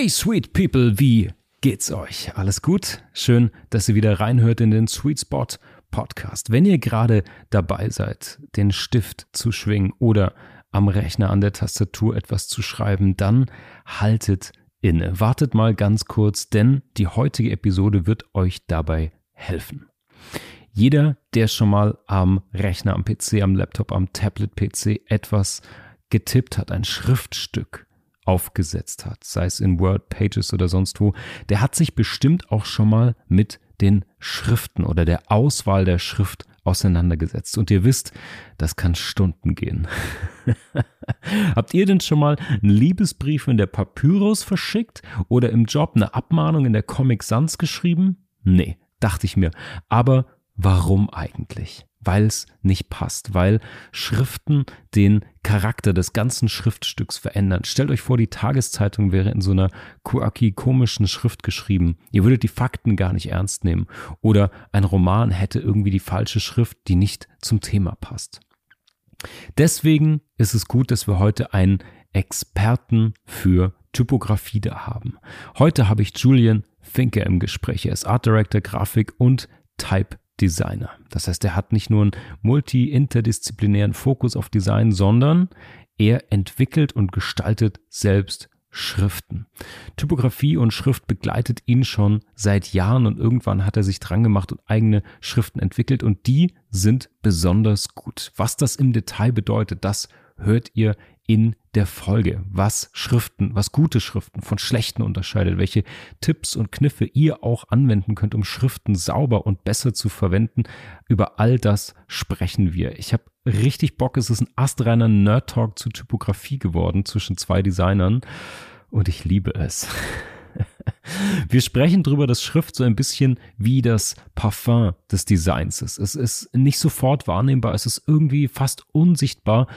Hey, sweet people, wie geht's euch? Alles gut? Schön, dass ihr wieder reinhört in den Sweet Spot Podcast. Wenn ihr gerade dabei seid, den Stift zu schwingen oder am Rechner an der Tastatur etwas zu schreiben, dann haltet inne. Wartet mal ganz kurz, denn die heutige Episode wird euch dabei helfen. Jeder, der schon mal am Rechner, am PC, am Laptop, am Tablet-PC etwas getippt hat, ein Schriftstück aufgesetzt hat, sei es in Word, Pages oder sonst wo, der hat sich bestimmt auch schon mal mit den Schriften oder der Auswahl der Schrift auseinandergesetzt. Und ihr wisst, das kann Stunden gehen. Habt ihr denn schon mal einen Liebesbrief in der Papyrus verschickt oder im Job eine Abmahnung in der Comic Sans geschrieben? Nee, dachte ich mir. Aber warum eigentlich? Weil es nicht passt, weil Schriften den Charakter des ganzen Schriftstücks verändern. Stellt euch vor, die Tageszeitung wäre in so einer quirky komischen Schrift geschrieben. Ihr würdet die Fakten gar nicht ernst nehmen. Oder ein Roman hätte irgendwie die falsche Schrift, die nicht zum Thema passt. Deswegen ist es gut, dass wir heute einen Experten für Typografie da haben. Heute habe ich Julian Finker im Gespräch. Er ist Art Director, Grafik und Type Designer. Das heißt, er hat nicht nur einen multi-interdisziplinären Fokus auf Design, sondern er entwickelt und gestaltet selbst Schriften. Typografie und Schrift begleitet ihn schon seit Jahren und irgendwann hat er sich dran gemacht und eigene Schriften entwickelt und die sind besonders gut. Was das im Detail bedeutet, das hört ihr in der Folge, was Schriften, was gute Schriften von schlechten unterscheidet, welche Tipps und Kniffe ihr auch anwenden könnt, um Schriften sauber und besser zu verwenden. Über all das sprechen wir. Ich habe richtig Bock, es ist ein astreiner Nerd-Talk zu Typografie geworden zwischen zwei Designern und ich liebe es. Wir sprechen darüber, dass Schrift so ein bisschen wie das Parfum des Designs ist. Es ist nicht sofort wahrnehmbar, es ist irgendwie fast unsichtbar,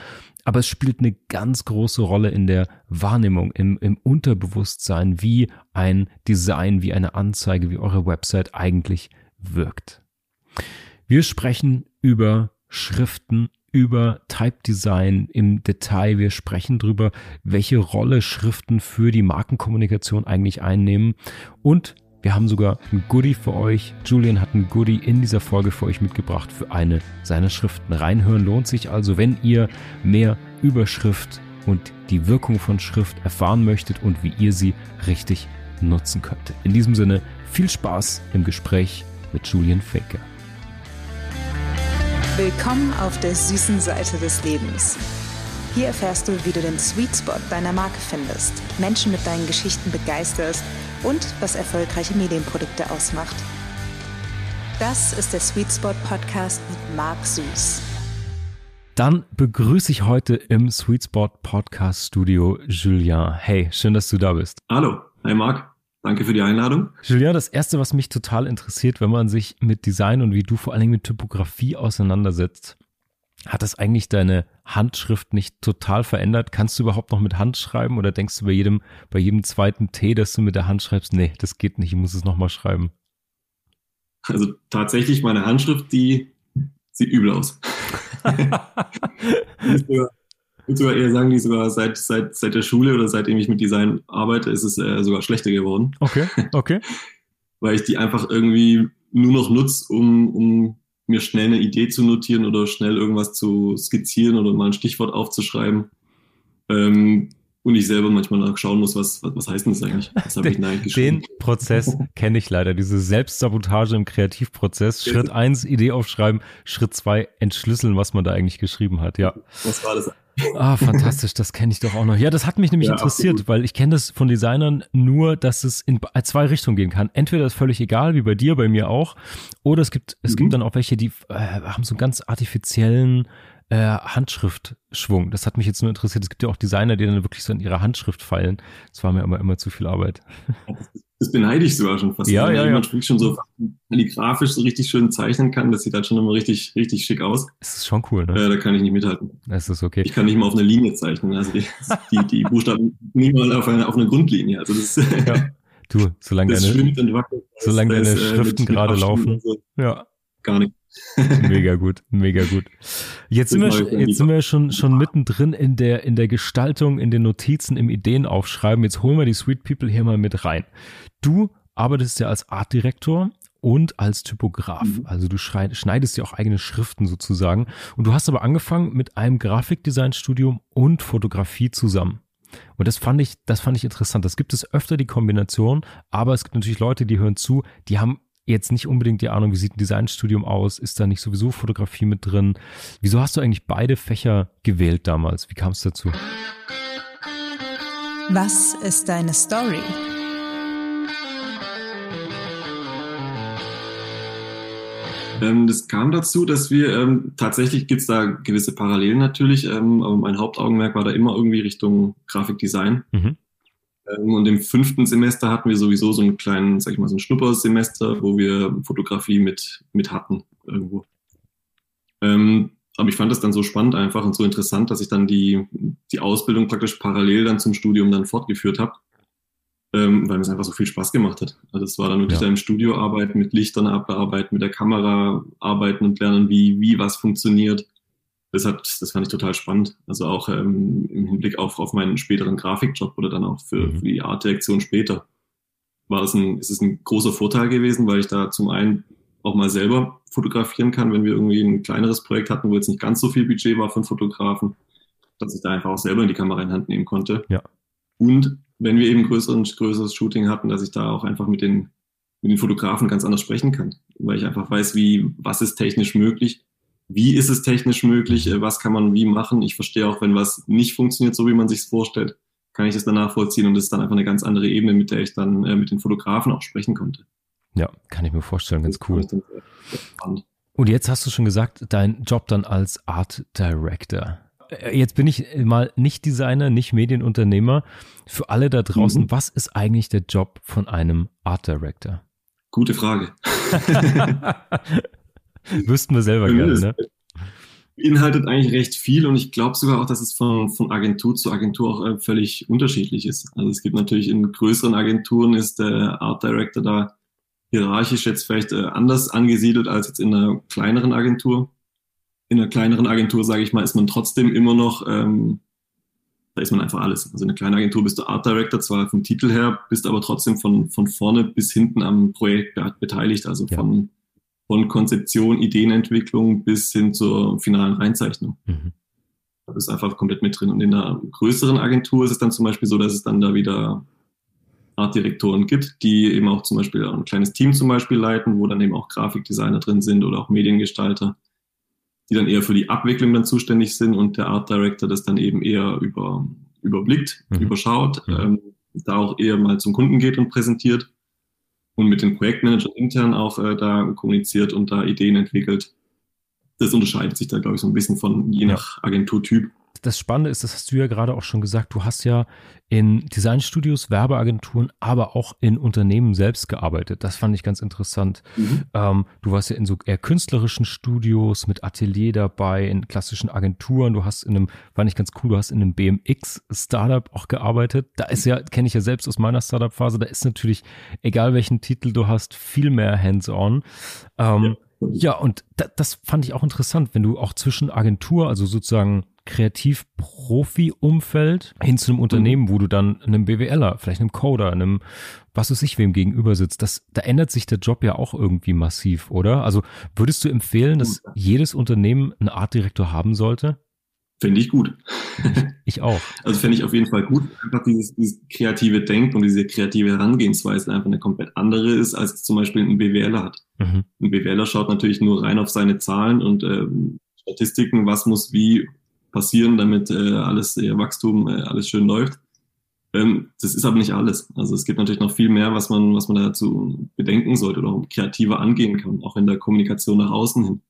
aber es spielt eine ganz große Rolle in der Wahrnehmung, im, im Unterbewusstsein, wie ein Design, wie eine Anzeige, wie eure Website eigentlich wirkt. Wir sprechen über Schriften, über Type Design im Detail. Wir sprechen darüber, welche Rolle Schriften für die Markenkommunikation eigentlich einnehmen und wir haben sogar ein Goodie für euch. Julian hat ein Goodie in dieser Folge für euch mitgebracht für eine seiner Schriften. Reinhören lohnt sich also, wenn ihr mehr über Schrift und die Wirkung von Schrift erfahren möchtet und wie ihr sie richtig nutzen könnt. In diesem Sinne viel Spaß im Gespräch mit Julian Faker. Willkommen auf der süßen Seite des Lebens. Hier erfährst du, wie du den Sweet Spot deiner Marke findest, Menschen mit deinen Geschichten begeisterst und was erfolgreiche Medienprodukte ausmacht. Das ist der Sweet Spot Podcast mit Marc Süß. Dann begrüße ich heute im Sweet Spot Podcast Studio Julien. Hey, schön, dass du da bist. Hallo, hi Marc. Danke für die Einladung. Julien, das erste, was mich total interessiert, wenn man sich mit Design und wie du vor allen Dingen mit Typografie auseinandersetzt, hat das eigentlich deine Handschrift nicht total verändert? Kannst du überhaupt noch mit Hand schreiben oder denkst du bei jedem, bei jedem zweiten T, dass du mit der Hand schreibst, nee, das geht nicht, ich muss es nochmal schreiben? Also tatsächlich, meine Handschrift, die sieht übel aus. ich würde sogar eher sagen, die sogar seit, seit, seit der Schule oder seitdem ich mit Design arbeite, ist es äh, sogar schlechter geworden. Okay, okay. Weil ich die einfach irgendwie nur noch nutze, um, um mir schnell eine Idee zu notieren oder schnell irgendwas zu skizzieren oder mal ein Stichwort aufzuschreiben. Ähm, und ich selber manchmal nachschauen muss, was, was, was heißt denn das eigentlich? Was habe ich denn eigentlich geschrieben? Den Prozess kenne ich leider, diese Selbstsabotage im Kreativprozess. Schritt eins Idee aufschreiben, Schritt zwei entschlüsseln, was man da eigentlich geschrieben hat. Ja. Was war das Ah, fantastisch, das kenne ich doch auch noch. Ja, das hat mich nämlich ja, interessiert, absolut. weil ich kenne das von Designern nur, dass es in zwei Richtungen gehen kann. Entweder ist völlig egal, wie bei dir, bei mir auch, oder es gibt, es mhm. gibt dann auch welche, die äh, haben so einen ganz artifiziellen äh, Handschriftschwung. Das hat mich jetzt nur interessiert. Es gibt ja auch Designer, die dann wirklich so in ihrer Handschrift feilen. Das war mir aber immer zu viel Arbeit. Das beneide ich sogar schon fast. Ja, ja, ja. wirklich schon so kalligrafisch so richtig schön zeichnen kann. Das sieht halt schon immer richtig, richtig schick aus. Das ist schon cool, ne? Äh, da kann ich nicht mithalten. Das ist okay. Ich kann nicht mal auf eine Linie zeichnen. Also die, die, die Buchstaben nicht mal auf eine, auf eine Grundlinie. Also das ja. Du, solange deine, solange deine äh, Schriften gerade laufen. So. Ja. Gar nicht. Mega gut, mega gut. Jetzt sind wir, jetzt sind wir schon, schon mittendrin in der, in der Gestaltung, in den Notizen, im Ideenaufschreiben. Jetzt holen wir die Sweet People hier mal mit rein. Du arbeitest ja als Artdirektor und als Typograf. Mhm. Also du schneidest ja auch eigene Schriften sozusagen. Und du hast aber angefangen mit einem Grafikdesignstudium und Fotografie zusammen. Und das fand ich, das fand ich interessant. Das gibt es öfter die Kombination, aber es gibt natürlich Leute, die hören zu, die haben jetzt nicht unbedingt die Ahnung, wie sieht ein Designstudium aus? Ist da nicht sowieso Fotografie mit drin? Wieso hast du eigentlich beide Fächer gewählt damals? Wie kam es dazu? Was ist deine Story? Ähm, das kam dazu, dass wir ähm, tatsächlich gibt es da gewisse Parallelen natürlich, ähm, aber mein Hauptaugenmerk war da immer irgendwie Richtung Grafikdesign. Mhm. Ähm, und im fünften Semester hatten wir sowieso so einen kleinen, sag ich mal, so ein Schnuppersemester, wo wir Fotografie mit, mit hatten irgendwo. Ähm, aber ich fand das dann so spannend einfach und so interessant, dass ich dann die, die Ausbildung praktisch parallel dann zum Studium dann fortgeführt habe ähm, weil mir es einfach so viel Spaß gemacht hat. Also es war dann wirklich ja. da im Studio arbeiten, mit Lichtern arbeiten, mit der Kamera arbeiten und lernen, wie, wie was funktioniert. Das, hat, das fand ich total spannend. Also auch ähm, im Hinblick auf, auf meinen späteren Grafikjob oder dann auch für, mhm. für die Artdirektion später war es ein, ist es ein großer Vorteil gewesen, weil ich da zum einen auch mal selber fotografieren kann, wenn wir irgendwie ein kleineres Projekt hatten, wo jetzt nicht ganz so viel Budget war von Fotografen, dass ich da einfach auch selber in die Kamera in Hand nehmen konnte. Ja. Und wenn wir eben größeren, größeres Shooting hatten, dass ich da auch einfach mit den, mit den Fotografen ganz anders sprechen kann. Weil ich einfach weiß, wie, was ist technisch möglich, wie ist es technisch möglich, äh, was kann man wie machen. Ich verstehe auch, wenn was nicht funktioniert, so wie man sich es vorstellt, kann ich das danach vollziehen und das ist dann einfach eine ganz andere Ebene, mit der ich dann äh, mit den Fotografen auch sprechen konnte. Ja, kann ich mir vorstellen, ganz cool. Und jetzt hast du schon gesagt, dein Job dann als Art Director. Äh, jetzt bin ich mal nicht Designer, nicht Medienunternehmer. Für alle da draußen, mhm. was ist eigentlich der Job von einem Art Director? Gute Frage. Wüssten wir selber gerne, ne? Beinhaltet eigentlich recht viel und ich glaube sogar auch, dass es von, von Agentur zu Agentur auch äh, völlig unterschiedlich ist. Also es gibt natürlich in größeren Agenturen ist der Art Director da hierarchisch jetzt vielleicht äh, anders angesiedelt als jetzt in einer kleineren Agentur in einer kleineren Agentur, sage ich mal, ist man trotzdem immer noch, ähm, da ist man einfach alles. Also in einer kleinen Agentur bist du Art Director, zwar vom Titel her, bist aber trotzdem von, von vorne bis hinten am Projekt beteiligt, also ja. von, von Konzeption, Ideenentwicklung bis hin zur finalen Reinzeichnung. Mhm. Da bist einfach komplett mit drin. Und in einer größeren Agentur ist es dann zum Beispiel so, dass es dann da wieder Artdirektoren gibt, die eben auch zum Beispiel ein kleines Team zum Beispiel leiten, wo dann eben auch Grafikdesigner drin sind oder auch Mediengestalter die dann eher für die Abwicklung dann zuständig sind und der Art Director das dann eben eher über, überblickt, mhm. überschaut, mhm. Ähm, da auch eher mal zum Kunden geht und präsentiert und mit den Projektmanagern intern auch äh, da kommuniziert und da Ideen entwickelt. Das unterscheidet sich da, glaube ich, so ein bisschen von je nach Agenturtyp das Spannende ist, das hast du ja gerade auch schon gesagt, du hast ja in Designstudios, Werbeagenturen, aber auch in Unternehmen selbst gearbeitet. Das fand ich ganz interessant. Mhm. Ähm, du warst ja in so eher künstlerischen Studios mit Atelier dabei, in klassischen Agenturen. Du hast in einem, fand ich ganz cool, du hast in einem BMX-Startup auch gearbeitet. Da ist ja, kenne ich ja selbst aus meiner Startup-Phase, da ist natürlich, egal welchen Titel du hast, viel mehr hands-on. Ähm, ja. Ja, und da, das fand ich auch interessant, wenn du auch zwischen Agentur, also sozusagen Kreativ-Profi-Umfeld hin zu einem Unternehmen, wo du dann einem BWLer, vielleicht einem Coder, einem was weiß ich wem gegenüber sitzt. Das, da ändert sich der Job ja auch irgendwie massiv, oder? Also würdest du empfehlen, dass jedes Unternehmen einen Artdirektor haben sollte? Finde ich gut. Ich auch. Also finde ich auf jeden Fall gut. Einfach dieses, dieses kreative Denken und diese kreative Herangehensweise einfach eine komplett andere ist, als zum Beispiel ein BWLer hat. Mhm. Ein BWLer schaut natürlich nur rein auf seine Zahlen und ähm, Statistiken, was muss wie passieren, damit äh, alles ihr Wachstum äh, alles schön läuft. Ähm, das ist aber nicht alles. Also es gibt natürlich noch viel mehr, was man, was man dazu bedenken sollte oder kreativer angehen kann, auch in der Kommunikation nach außen hin.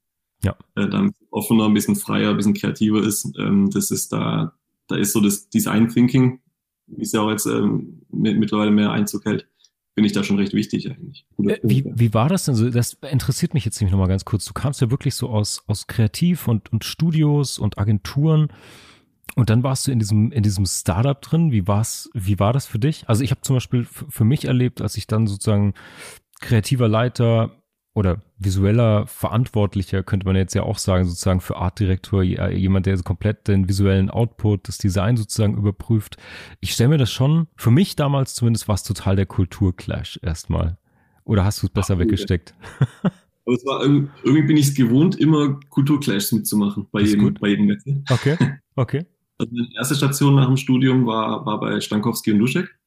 Ja. Äh, da offener, ein bisschen freier, ein bisschen kreativer ist. Ähm, das ist da, da ist so das Design Thinking, wie es ja auch jetzt ähm, mittlerweile mehr Einzug hält finde ich da schon recht wichtig eigentlich. Äh, wie, wie war das denn so? Das interessiert mich jetzt nämlich nochmal ganz kurz. Du kamst ja wirklich so aus, aus Kreativ und, und Studios und Agenturen und dann warst du in diesem, in diesem Startup drin. Wie war's, wie war das für dich? Also ich habe zum Beispiel für mich erlebt, als ich dann sozusagen kreativer Leiter oder visueller Verantwortlicher, könnte man jetzt ja auch sagen, sozusagen für Artdirektor, jemand, der komplett den visuellen Output, das Design sozusagen überprüft. Ich stelle mir das schon, für mich damals zumindest war es total der Kulturclash erstmal. Oder hast du es besser Ach, weggesteckt? Aber es war irgendwie bin ich es gewohnt, immer Kulturclashs mitzumachen bei jedem, bei jedem Wechsel. Okay, okay. Also meine erste Station nach dem Studium war, war bei Stankowski und Duschek.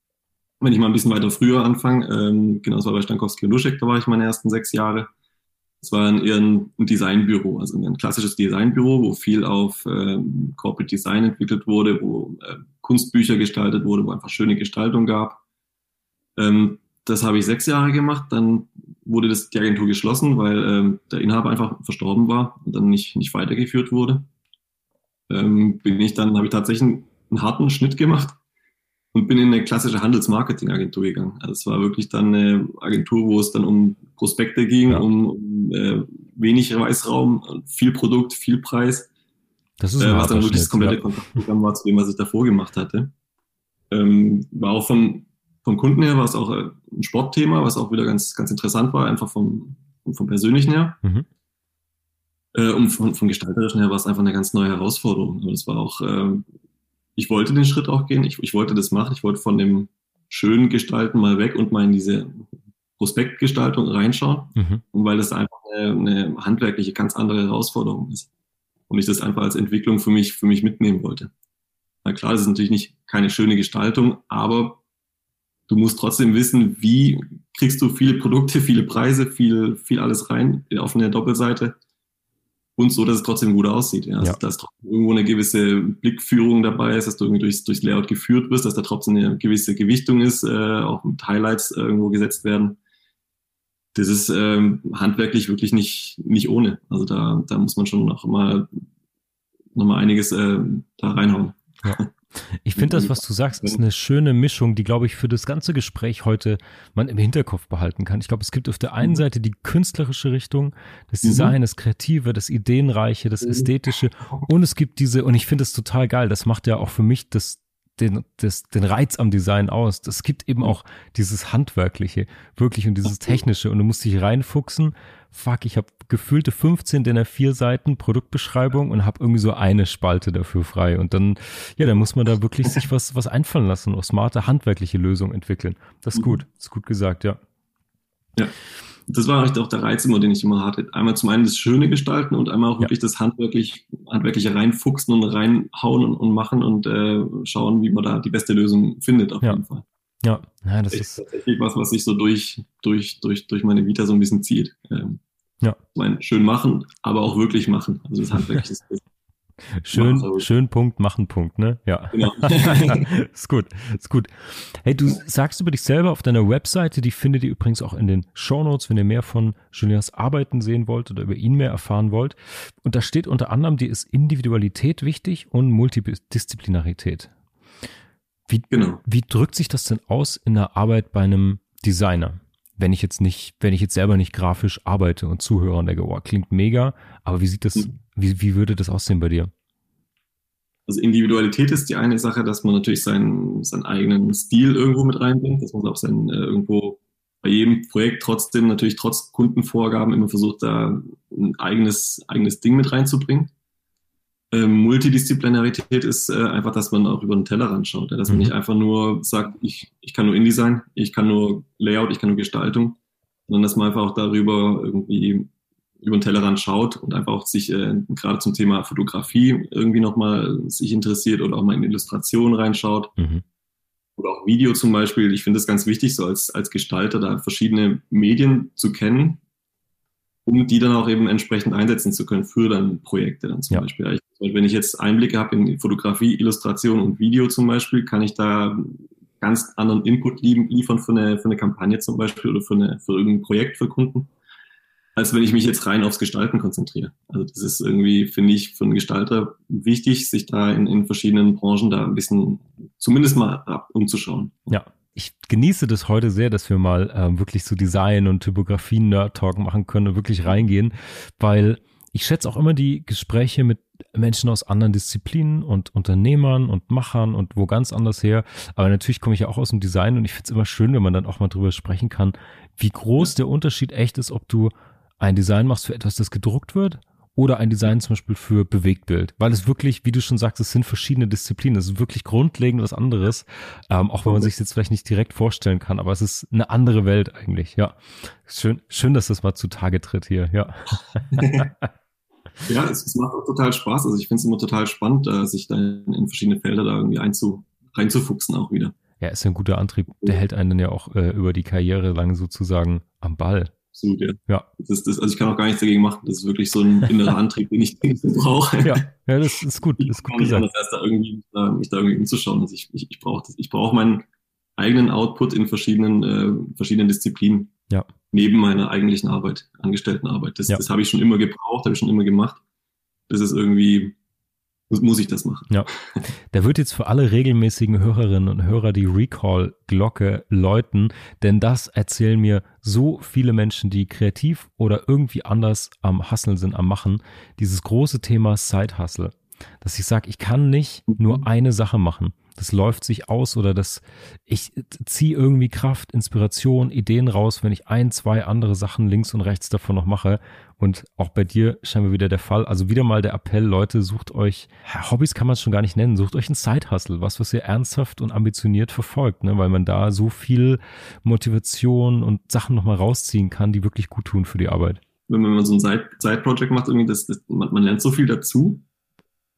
Wenn ich mal ein bisschen weiter früher anfange, ähm, genau, es war bei Stankowski und Duschek, da war ich meine ersten sechs Jahre. Es war ein, eher ein Designbüro, also ein klassisches Designbüro, wo viel auf ähm, Corporate Design entwickelt wurde, wo äh, Kunstbücher gestaltet wurde, wo einfach schöne Gestaltung gab. Ähm, das habe ich sechs Jahre gemacht, dann wurde das, die Agentur geschlossen, weil ähm, der Inhaber einfach verstorben war und dann nicht, nicht weitergeführt wurde. Ähm, bin ich dann, habe ich tatsächlich einen harten Schnitt gemacht und bin in eine klassische Handelsmarketing-Agentur gegangen. Also es war wirklich dann eine Agentur, wo es dann um Prospekte ging, ja. um, um äh, wenig Weißraum, viel Produkt, viel Preis. Das ist äh, was dann wirklich das komplette ja. Kontaktprogramm war zu dem, was ich davor gemacht hatte. Ähm, war auch von vom Kunden her war es auch äh, ein Sportthema, was auch wieder ganz, ganz interessant war, einfach vom, vom Persönlichen her. Mhm. Äh, und vom, vom Gestalterischen her war es einfach eine ganz neue Herausforderung. Aber das war auch, äh, ich wollte den Schritt auch gehen, ich, ich wollte das machen, ich wollte von dem schönen Gestalten mal weg und mal in diese Prospektgestaltung reinschauen. Mhm. Und weil das einfach eine, eine handwerkliche, ganz andere Herausforderung ist. Und ich das einfach als Entwicklung für mich, für mich mitnehmen wollte. Na klar, das ist natürlich nicht keine schöne Gestaltung, aber du musst trotzdem wissen, wie kriegst du viele Produkte, viele Preise, viel, viel alles rein auf eine Doppelseite und so, dass es trotzdem gut aussieht. Ja. Also, ja. Dass trotzdem irgendwo eine gewisse Blickführung dabei ist, dass du irgendwie durchs, durchs Layout geführt wirst, dass da trotzdem eine gewisse Gewichtung ist, äh, auch mit Highlights irgendwo gesetzt werden. Das ist ähm, handwerklich wirklich nicht, nicht ohne. Also da, da muss man schon noch mal, noch mal einiges äh, da reinhauen. Ja. Ich finde das, was du sagst, ist eine schöne Mischung, die, glaube ich, für das ganze Gespräch heute man im Hinterkopf behalten kann. Ich glaube, es gibt auf der einen mhm. Seite die künstlerische Richtung, das mhm. Design, das Kreative, das Ideenreiche, das mhm. Ästhetische und es gibt diese, und ich finde es total geil, das macht ja auch für mich das, den, das, den Reiz am Design aus. Es gibt eben auch dieses Handwerkliche, wirklich und dieses Technische und du musst dich reinfuchsen fuck, ich habe gefühlte 15 DIN A4 Seiten Produktbeschreibung und habe irgendwie so eine Spalte dafür frei. Und dann, ja, dann muss man da wirklich sich was, was einfallen lassen, auch smarte handwerkliche Lösungen entwickeln. Das ist mhm. gut, das ist gut gesagt, ja. Ja. Das war auch der Reiz immer, den ich immer hatte. Einmal zum einen das schöne Gestalten und einmal auch wirklich ja. das handwerklich, handwerkliche reinfuchsen und reinhauen und, und machen und äh, schauen, wie man da die beste Lösung findet auf ja. jeden Fall. Ja, ja das, das ist tatsächlich was, was sich so durch, durch, durch, durch meine Vita so ein bisschen zieht. Ähm, ja. Ich meine, schön machen, aber auch wirklich machen. Also das handwerklich ist Schön, schön Punkt, machen Punkt, ne? Ja. Genau. ist gut, ist gut. Hey, du sagst über dich selber auf deiner Webseite, die findet ihr übrigens auch in den Show Notes, wenn ihr mehr von Julians Arbeiten sehen wollt oder über ihn mehr erfahren wollt. Und da steht unter anderem, dir ist Individualität wichtig und Multidisziplinarität. Wie, genau. wie drückt sich das denn aus in der Arbeit bei einem Designer? Wenn ich jetzt nicht, wenn ich jetzt selber nicht grafisch arbeite und zuhöre und denke, oh, klingt mega, aber wie sieht das, mhm. Wie, wie würde das aussehen bei dir? Also Individualität ist die eine Sache, dass man natürlich seinen, seinen eigenen Stil irgendwo mit reinbringt, dass man auch sein, äh, irgendwo bei jedem Projekt trotzdem natürlich trotz Kundenvorgaben immer versucht, da ein eigenes, eigenes Ding mit reinzubringen. Ähm, Multidisziplinarität ist äh, einfach, dass man auch über den Tellerrand schaut, ja? dass man mhm. nicht einfach nur sagt, ich, ich kann nur InDesign, ich kann nur Layout, ich kann nur Gestaltung, sondern dass man einfach auch darüber irgendwie über den Tellerrand schaut und einfach auch sich äh, gerade zum Thema Fotografie irgendwie nochmal sich interessiert oder auch mal in Illustrationen reinschaut. Mhm. Oder auch Video zum Beispiel. Ich finde es ganz wichtig, so als, als Gestalter da verschiedene Medien zu kennen, um die dann auch eben entsprechend einsetzen zu können für dann Projekte dann zum ja. Beispiel. Ich, wenn ich jetzt Einblicke habe in Fotografie, Illustration und Video zum Beispiel, kann ich da ganz anderen Input liefern für eine, für eine Kampagne zum Beispiel oder für, eine, für irgendein Projekt für Kunden, als wenn ich mich jetzt rein aufs Gestalten konzentriere. Also das ist irgendwie, finde ich, für einen Gestalter wichtig, sich da in, in verschiedenen Branchen da ein bisschen zumindest mal umzuschauen. Ja, ich genieße das heute sehr, dass wir mal ähm, wirklich so Design und Typografien Nerd-Talk machen können und wirklich reingehen, weil ich schätze auch immer die Gespräche mit Menschen aus anderen Disziplinen und Unternehmern und Machern und wo ganz anders her. Aber natürlich komme ich ja auch aus dem Design und ich finde es immer schön, wenn man dann auch mal drüber sprechen kann, wie groß der Unterschied echt ist, ob du ein Design machst für etwas, das gedruckt wird oder ein Design zum Beispiel für Bewegtbild, weil es wirklich, wie du schon sagst, es sind verschiedene Disziplinen. Es ist wirklich grundlegend was anderes, ähm, auch wenn man sich jetzt vielleicht nicht direkt vorstellen kann, aber es ist eine andere Welt eigentlich. Ja, schön, schön, dass das mal zutage tritt hier. Ja. ja, es, es, macht auch total Spaß. Also ich finde es immer total spannend, äh, sich da in, verschiedene Felder da irgendwie einzu, reinzufuchsen auch wieder. Ja, ist ein guter Antrieb. Der hält einen dann ja auch äh, über die Karriere lang sozusagen am Ball. Absolut, ja. ja. Das, das, also ich kann auch gar nichts dagegen machen. Das ist wirklich so ein innerer Antrieb, den ich, den brauche. Ja. ja, das ist gut. Das ist gut gesagt. Anders, als da irgendwie, da, mich da irgendwie umzuschauen. Also ich, ich, ich brauche das. Ich brauche meinen eigenen Output in verschiedenen, äh, verschiedenen Disziplinen. Ja. Neben meiner eigentlichen Arbeit, Angestelltenarbeit. Das, ja. das habe ich schon immer gebraucht, habe ich schon immer gemacht. Das ist irgendwie muss ich das machen. Ja. Da wird jetzt für alle regelmäßigen Hörerinnen und Hörer die Recall-Glocke läuten, denn das erzählen mir so viele Menschen, die kreativ oder irgendwie anders am Hasseln sind, am Machen. Dieses große Thema Side-Hustle. Dass ich sage, ich kann nicht nur mhm. eine Sache machen das läuft sich aus oder das, ich ziehe irgendwie Kraft, Inspiration, Ideen raus, wenn ich ein, zwei andere Sachen links und rechts davon noch mache. Und auch bei dir scheinbar wieder der Fall. Also wieder mal der Appell, Leute, sucht euch, Hobbys kann man es schon gar nicht nennen, sucht euch ein Side-Hustle, was, was ihr ernsthaft und ambitioniert verfolgt, ne? weil man da so viel Motivation und Sachen nochmal rausziehen kann, die wirklich gut tun für die Arbeit. Wenn man so ein Side-Project macht, irgendwie das, das man, man lernt so viel dazu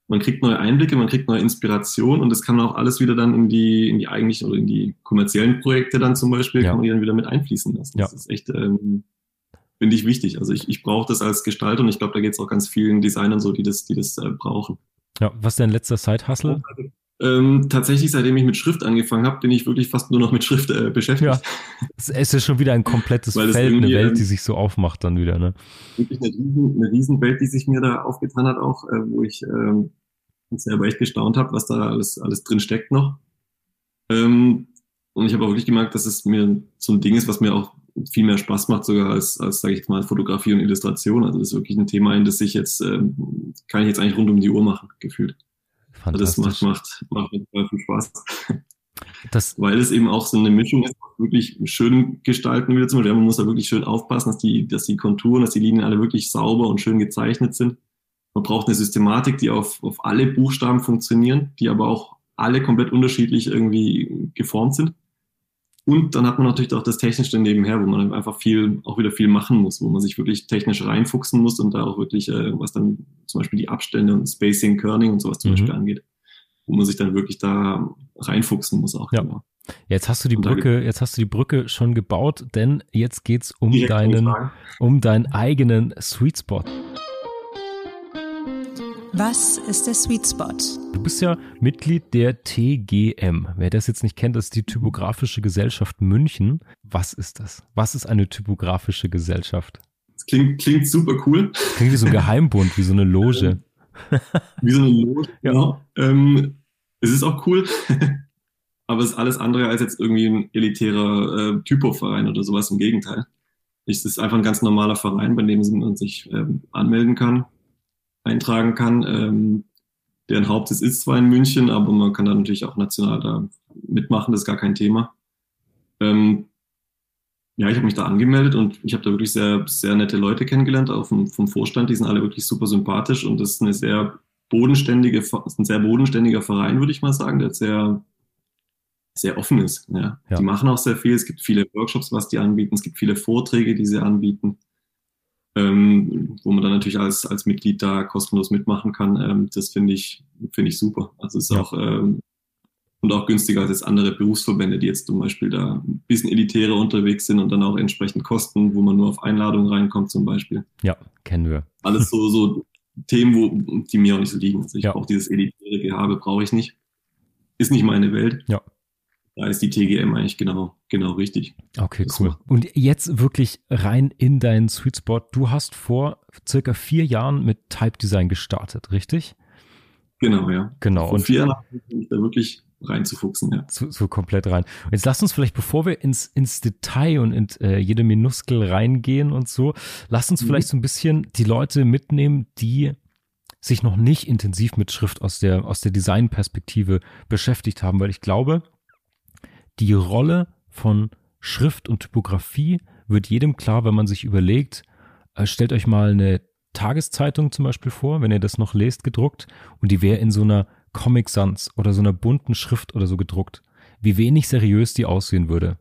man kriegt neue Einblicke, man kriegt neue Inspiration und das kann auch alles wieder dann in die, in die eigentlichen oder in die kommerziellen Projekte dann zum Beispiel, ja. kann man die dann wieder mit einfließen lassen. Ja. Das ist echt, ähm, finde ich wichtig. Also ich, ich brauche das als Gestalter und ich glaube, da geht es auch ganz vielen Designern so, die das, die das äh, brauchen. Ja, was ist dein letzter Side-Hustle? Ähm, tatsächlich, seitdem ich mit Schrift angefangen habe, bin ich wirklich fast nur noch mit Schrift äh, beschäftigt. Ja, es ist schon wieder ein komplettes Feld, eine Welt, die sich so aufmacht dann wieder. Ne? Wirklich eine, riesen, eine Riesenwelt, die sich mir da aufgetan hat auch, äh, wo ich ähm, selber echt gestaunt habe, was da alles, alles drin steckt noch. Ähm, und ich habe auch wirklich gemerkt, dass es mir so ein Ding ist, was mir auch viel mehr Spaß macht, sogar als, als sage ich mal, Fotografie und Illustration. Also das ist wirklich ein Thema, in das ich jetzt, ähm, kann ich jetzt eigentlich rund um die Uhr machen, gefühlt. Also das macht, macht, macht viel Spaß. Das Weil es eben auch so eine Mischung ist, wirklich schön gestalten wieder zum Beispiel. Man muss da wirklich schön aufpassen, dass die, dass die Konturen, dass die Linien alle wirklich sauber und schön gezeichnet sind. Man braucht eine Systematik, die auf, auf alle Buchstaben funktionieren, die aber auch alle komplett unterschiedlich irgendwie geformt sind. Und dann hat man natürlich auch das Technische nebenher, wo man einfach viel, auch wieder viel machen muss, wo man sich wirklich technisch reinfuchsen muss und da auch wirklich, äh, was dann zum Beispiel die Abstände und Spacing, Kerning und sowas zum mhm. Beispiel angeht, wo man sich dann wirklich da reinfuchsen muss auch. Ja. Genau. Jetzt hast du die Brücke, jetzt hast du die Brücke schon gebaut, denn jetzt geht's um deinen, um deinen eigenen Sweet Spot. Was ist der Sweet Spot? Du bist ja Mitglied der TGM. Wer das jetzt nicht kennt, das ist die Typografische Gesellschaft München. Was ist das? Was ist eine typografische Gesellschaft? Das klingt, klingt super cool. Klingt wie so ein Geheimbund, wie so eine Loge. wie so eine Loge, ja. Genau. Ähm, es ist auch cool, aber es ist alles andere als jetzt irgendwie ein elitärer äh, Typo-Verein oder sowas. Im Gegenteil. Es ist einfach ein ganz normaler Verein, bei dem man sich ähm, anmelden kann eintragen kann. Ähm, deren Hauptsitz ist zwar in München, aber man kann da natürlich auch national da mitmachen, das ist gar kein Thema. Ähm, ja, ich habe mich da angemeldet und ich habe da wirklich sehr, sehr nette Leute kennengelernt, auch vom, vom Vorstand. Die sind alle wirklich super sympathisch und das ist eine sehr bodenständige, ist ein sehr bodenständiger Verein, würde ich mal sagen, der sehr, sehr offen ist. Ja. ja. Die machen auch sehr viel. Es gibt viele Workshops, was die anbieten. Es gibt viele Vorträge, die sie anbieten ähm, wo man dann natürlich als, als Mitglied da kostenlos mitmachen kann. Ähm, das finde ich, finde ich super. Also ist ja. auch ähm, und auch günstiger als jetzt andere Berufsverbände, die jetzt zum Beispiel da ein bisschen elitärer unterwegs sind und dann auch entsprechend kosten, wo man nur auf Einladung reinkommt zum Beispiel. Ja, kennen wir. Alles so, so Themen, wo, die mir auch nicht so liegen. Also ich ja. brauche dieses elitäre Gehabe, brauche ich nicht. Ist nicht meine Welt. Ja da ist die TGM eigentlich genau, genau richtig. Okay, cool. Und jetzt wirklich rein in deinen Sweet Spot. Du hast vor circa vier Jahren mit Type Design gestartet, richtig? Genau, ja. Genau. Vor und vier Jahren da wirklich reinzufuchsen, ja. So, so komplett rein. Und jetzt lass uns vielleicht, bevor wir ins, ins Detail und in äh, jede Minuskel reingehen und so, lass uns mhm. vielleicht so ein bisschen die Leute mitnehmen, die sich noch nicht intensiv mit Schrift aus der, aus der Designperspektive beschäftigt haben, weil ich glaube, die Rolle von Schrift und Typografie wird jedem klar, wenn man sich überlegt, äh, stellt euch mal eine Tageszeitung zum Beispiel vor, wenn ihr das noch lest, gedruckt und die wäre in so einer Comic Sans oder so einer bunten Schrift oder so gedruckt. Wie wenig seriös die aussehen würde.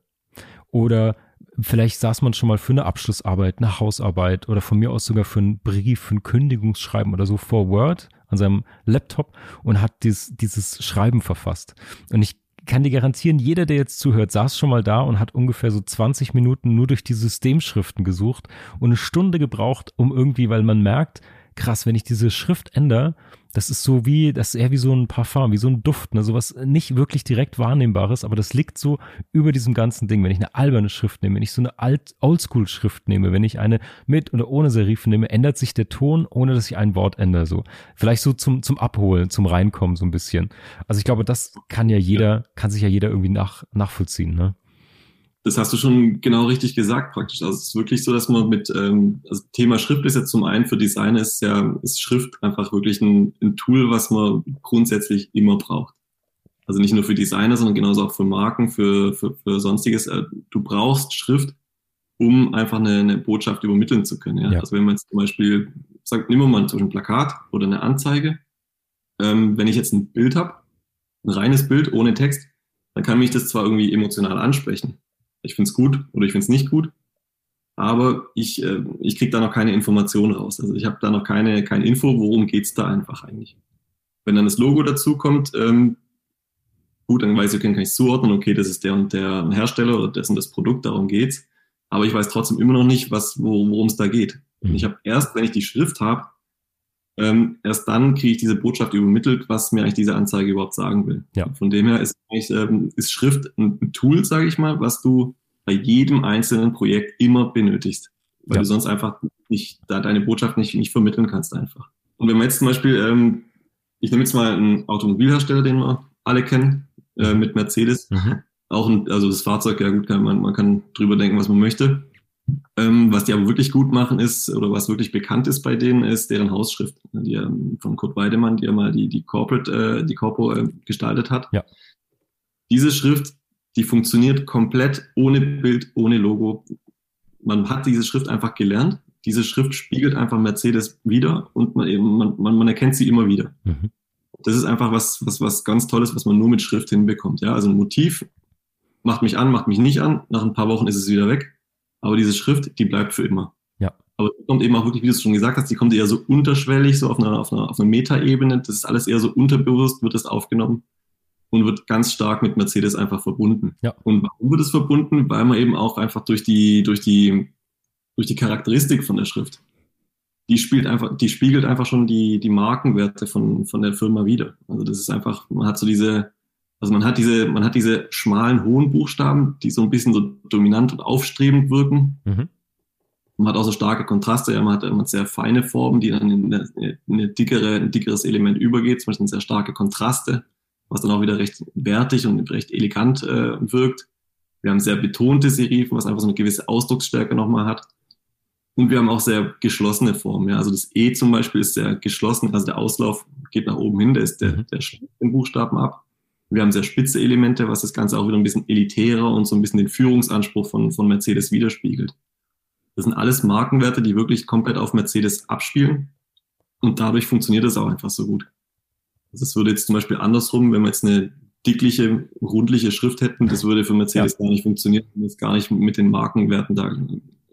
Oder vielleicht saß man schon mal für eine Abschlussarbeit, eine Hausarbeit oder von mir aus sogar für einen Brief, für ein Kündigungsschreiben oder so vor Word an seinem Laptop und hat dieses, dieses Schreiben verfasst. Und ich kann dir garantieren, jeder, der jetzt zuhört, saß schon mal da und hat ungefähr so 20 Minuten nur durch die Systemschriften gesucht und eine Stunde gebraucht, um irgendwie, weil man merkt, krass, wenn ich diese Schrift ändere, das ist so wie, das ist eher wie so ein Parfum, wie so ein Duft, ne, sowas nicht wirklich direkt wahrnehmbares, aber das liegt so über diesem ganzen Ding. Wenn ich eine alberne Schrift nehme, wenn ich so eine alt Oldschool-Schrift nehme, wenn ich eine mit oder ohne Serifen nehme, ändert sich der Ton, ohne dass ich ein Wort ändere, so. Vielleicht so zum, zum Abholen, zum Reinkommen, so ein bisschen. Also ich glaube, das kann ja jeder, kann sich ja jeder irgendwie nach, nachvollziehen, ne? Das hast du schon genau richtig gesagt praktisch. Also es ist wirklich so, dass man mit, ähm, also Thema Schrift ist jetzt zum einen für Designer ist ja, ist Schrift einfach wirklich ein, ein Tool, was man grundsätzlich immer braucht. Also nicht nur für Designer, sondern genauso auch für Marken, für, für, für sonstiges. Äh, du brauchst Schrift, um einfach eine, eine Botschaft übermitteln zu können. Ja? ja? Also wenn man jetzt zum Beispiel sagt, nehmen wir mal ein Plakat oder eine Anzeige. Ähm, wenn ich jetzt ein Bild habe, ein reines Bild ohne Text, dann kann mich das zwar irgendwie emotional ansprechen ich finde es gut oder ich finde es nicht gut, aber ich, äh, ich kriege da noch keine Information raus. Also ich habe da noch keine, keine Info, worum geht's da einfach eigentlich. Wenn dann das Logo dazu kommt, ähm, gut, dann weiß ich, okay, kann ich zuordnen, okay, das ist der und der Hersteller oder das und das Produkt, darum geht's. Aber ich weiß trotzdem immer noch nicht, was, worum es da geht. Und ich habe erst, wenn ich die Schrift habe, ähm, erst dann kriege ich diese Botschaft übermittelt, was mir eigentlich diese Anzeige überhaupt sagen will. Ja. Von dem her ist, ähm, ist Schrift ein Tool, sage ich mal, was du bei jedem einzelnen Projekt immer benötigst, weil ja. du sonst einfach nicht da deine Botschaft nicht, nicht vermitteln kannst einfach. Und wenn man jetzt zum Beispiel, ähm, ich nehme jetzt mal einen Automobilhersteller, den wir alle kennen, äh, mit Mercedes, mhm. auch ein, also das Fahrzeug, ja gut, kann man, man kann drüber denken, was man möchte. Ähm, was die aber wirklich gut machen ist, oder was wirklich bekannt ist bei denen, ist deren Hausschrift, die ähm, von Kurt Weidemann, die ja mal die, die Corporate, äh, die Corpo äh, gestaltet hat. Ja. Diese Schrift, die funktioniert komplett ohne Bild, ohne Logo. Man hat diese Schrift einfach gelernt. Diese Schrift spiegelt einfach Mercedes wieder und man, eben, man, man, man erkennt sie immer wieder. Mhm. Das ist einfach was, was, was ganz Tolles, was man nur mit Schrift hinbekommt. Ja, also ein Motiv macht mich an, macht mich nicht an. Nach ein paar Wochen ist es wieder weg aber diese Schrift, die bleibt für immer. Ja. Aber die kommt eben auch wirklich, wie du es schon gesagt hast, die kommt eher so unterschwellig, so auf einer, auf einer, auf einer Metaebene. Das ist alles eher so unterbewusst, wird das aufgenommen und wird ganz stark mit Mercedes einfach verbunden. Ja. Und warum wird es verbunden? Weil man eben auch einfach durch die, durch die, durch die Charakteristik von der Schrift, die spielt einfach, die spiegelt einfach schon die, die Markenwerte von, von der Firma wieder. Also das ist einfach, man hat so diese, also man hat diese, man hat diese schmalen, hohen Buchstaben, die so ein bisschen so dominant und aufstrebend wirken. Mhm. Man hat auch so starke Kontraste, ja, man hat immer sehr feine Formen, die dann in eine, eine dickere, ein dickeres Element übergeht, zum Beispiel sehr starke Kontraste, was dann auch wieder recht wertig und recht elegant äh, wirkt. Wir haben sehr betonte Serifen, was einfach so eine gewisse Ausdrucksstärke nochmal hat. Und wir haben auch sehr geschlossene Formen. Ja. Also das E zum Beispiel ist sehr geschlossen, also der Auslauf geht nach oben hin, der ist der, mhm. der schließt den Buchstaben ab. Wir haben sehr spitze Elemente, was das Ganze auch wieder ein bisschen elitärer und so ein bisschen den Führungsanspruch von, von Mercedes widerspiegelt. Das sind alles Markenwerte, die wirklich komplett auf Mercedes abspielen. Und dadurch funktioniert es auch einfach so gut. Also es würde jetzt zum Beispiel andersrum, wenn wir jetzt eine dickliche, rundliche Schrift hätten, das würde für Mercedes ja. gar nicht funktionieren, wenn es gar nicht mit den Markenwerten da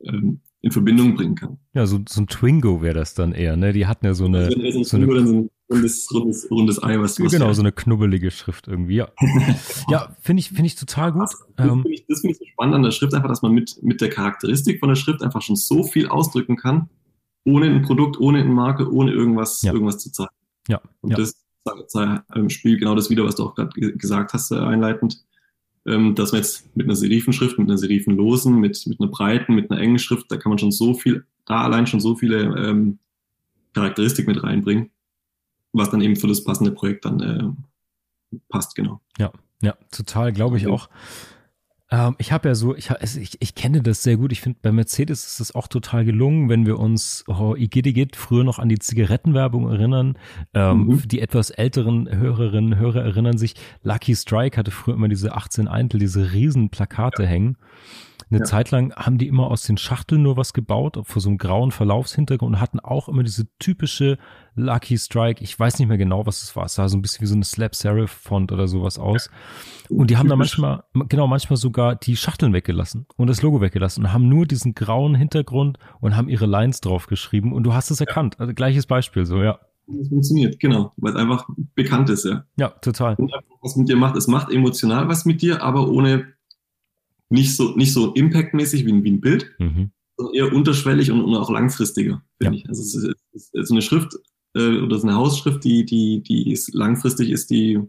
ähm, in Verbindung bringen kann. Ja, so, so ein Twingo wäre das dann eher, ne? Die hatten ja so eine, also so, eine, so ein rundes, rundes, rundes Ei, was du Genau, so eine knubbelige Schrift irgendwie, ja. ja, finde ich, finde ich total gut. Das, ähm, finde ich, find ich so spannend an der Schrift, einfach, dass man mit, mit der Charakteristik von der Schrift einfach schon so viel ausdrücken kann, ohne ein Produkt, ohne eine Marke, ohne irgendwas, ja. irgendwas zu zeigen. Ja. Und ja. das ähm, spielt genau das wieder, was du auch gerade gesagt hast, äh, einleitend, ähm, dass man jetzt mit einer Serifenschrift, mit einer serifenlosen, mit, mit einer breiten, mit einer engen Schrift, da kann man schon so viel, da allein schon so viele ähm, Charakteristik mit reinbringen was dann eben für das passende Projekt dann äh, passt, genau. Ja, ja, total, glaube ich auch. Ähm, ich habe ja so, ich, ich, ich kenne das sehr gut. Ich finde, bei Mercedes ist es auch total gelungen, wenn wir uns oh, Igidigit früher noch an die Zigarettenwerbung erinnern. Ähm, mhm. Die etwas älteren Hörerinnen Hörer erinnern sich, Lucky Strike hatte früher immer diese 18 Eintel, diese riesen Plakate ja. hängen. Eine ja. Zeit lang haben die immer aus den Schachteln nur was gebaut, vor so einem grauen Verlaufshintergrund und hatten auch immer diese typische Lucky Strike. Ich weiß nicht mehr genau, was es war. Es sah so ein bisschen wie so eine Slap Serif Font oder sowas aus. Und die haben da manchmal, genau, manchmal sogar die Schachteln weggelassen und das Logo weggelassen und haben nur diesen grauen Hintergrund und haben ihre Lines drauf geschrieben und du hast es erkannt. Also gleiches Beispiel, so, ja. Es funktioniert, genau, weil es einfach bekannt ist, ja. Ja, total. Und was mit dir macht, es macht emotional was mit dir, aber ohne nicht so, nicht so impactmäßig wie, wie ein Bild, mhm. sondern eher unterschwellig und, und auch langfristiger, finde ja. ich. Also es ist, es ist, eine Schrift äh, oder so eine Hausschrift, die, die, die ist langfristig ist, die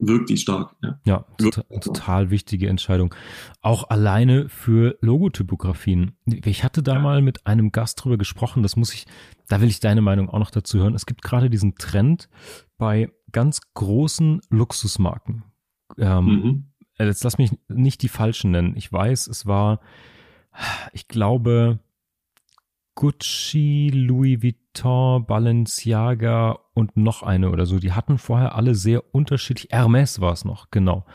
wirkt die stark. Ja, ja total, total, wichtige Entscheidung. Auch alleine für Logotypografien. Ich hatte da mal mit einem Gast drüber gesprochen, das muss ich, da will ich deine Meinung auch noch dazu hören. Es gibt gerade diesen Trend bei ganz großen Luxusmarken. Ähm, mhm. Äh, jetzt lass mich nicht die falschen nennen. Ich weiß, es war, ich glaube, Gucci, Louis Vuitton, Balenciaga und noch eine oder so. Die hatten vorher alle sehr unterschiedlich. Hermes war es noch, genau.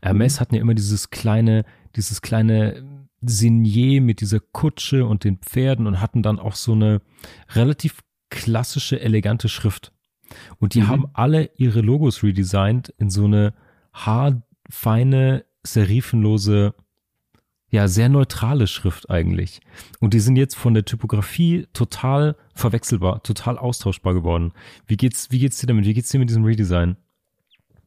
Hermes hatten ja immer dieses kleine, dieses kleine Signier mit dieser Kutsche und den Pferden und hatten dann auch so eine relativ klassische, elegante Schrift. Und die mhm. haben alle ihre Logos redesigned in so eine Haar feine, serifenlose, ja, sehr neutrale Schrift eigentlich. Und die sind jetzt von der Typografie total verwechselbar, total austauschbar geworden. Wie geht's, wie geht's dir damit? Wie geht's dir mit diesem Redesign?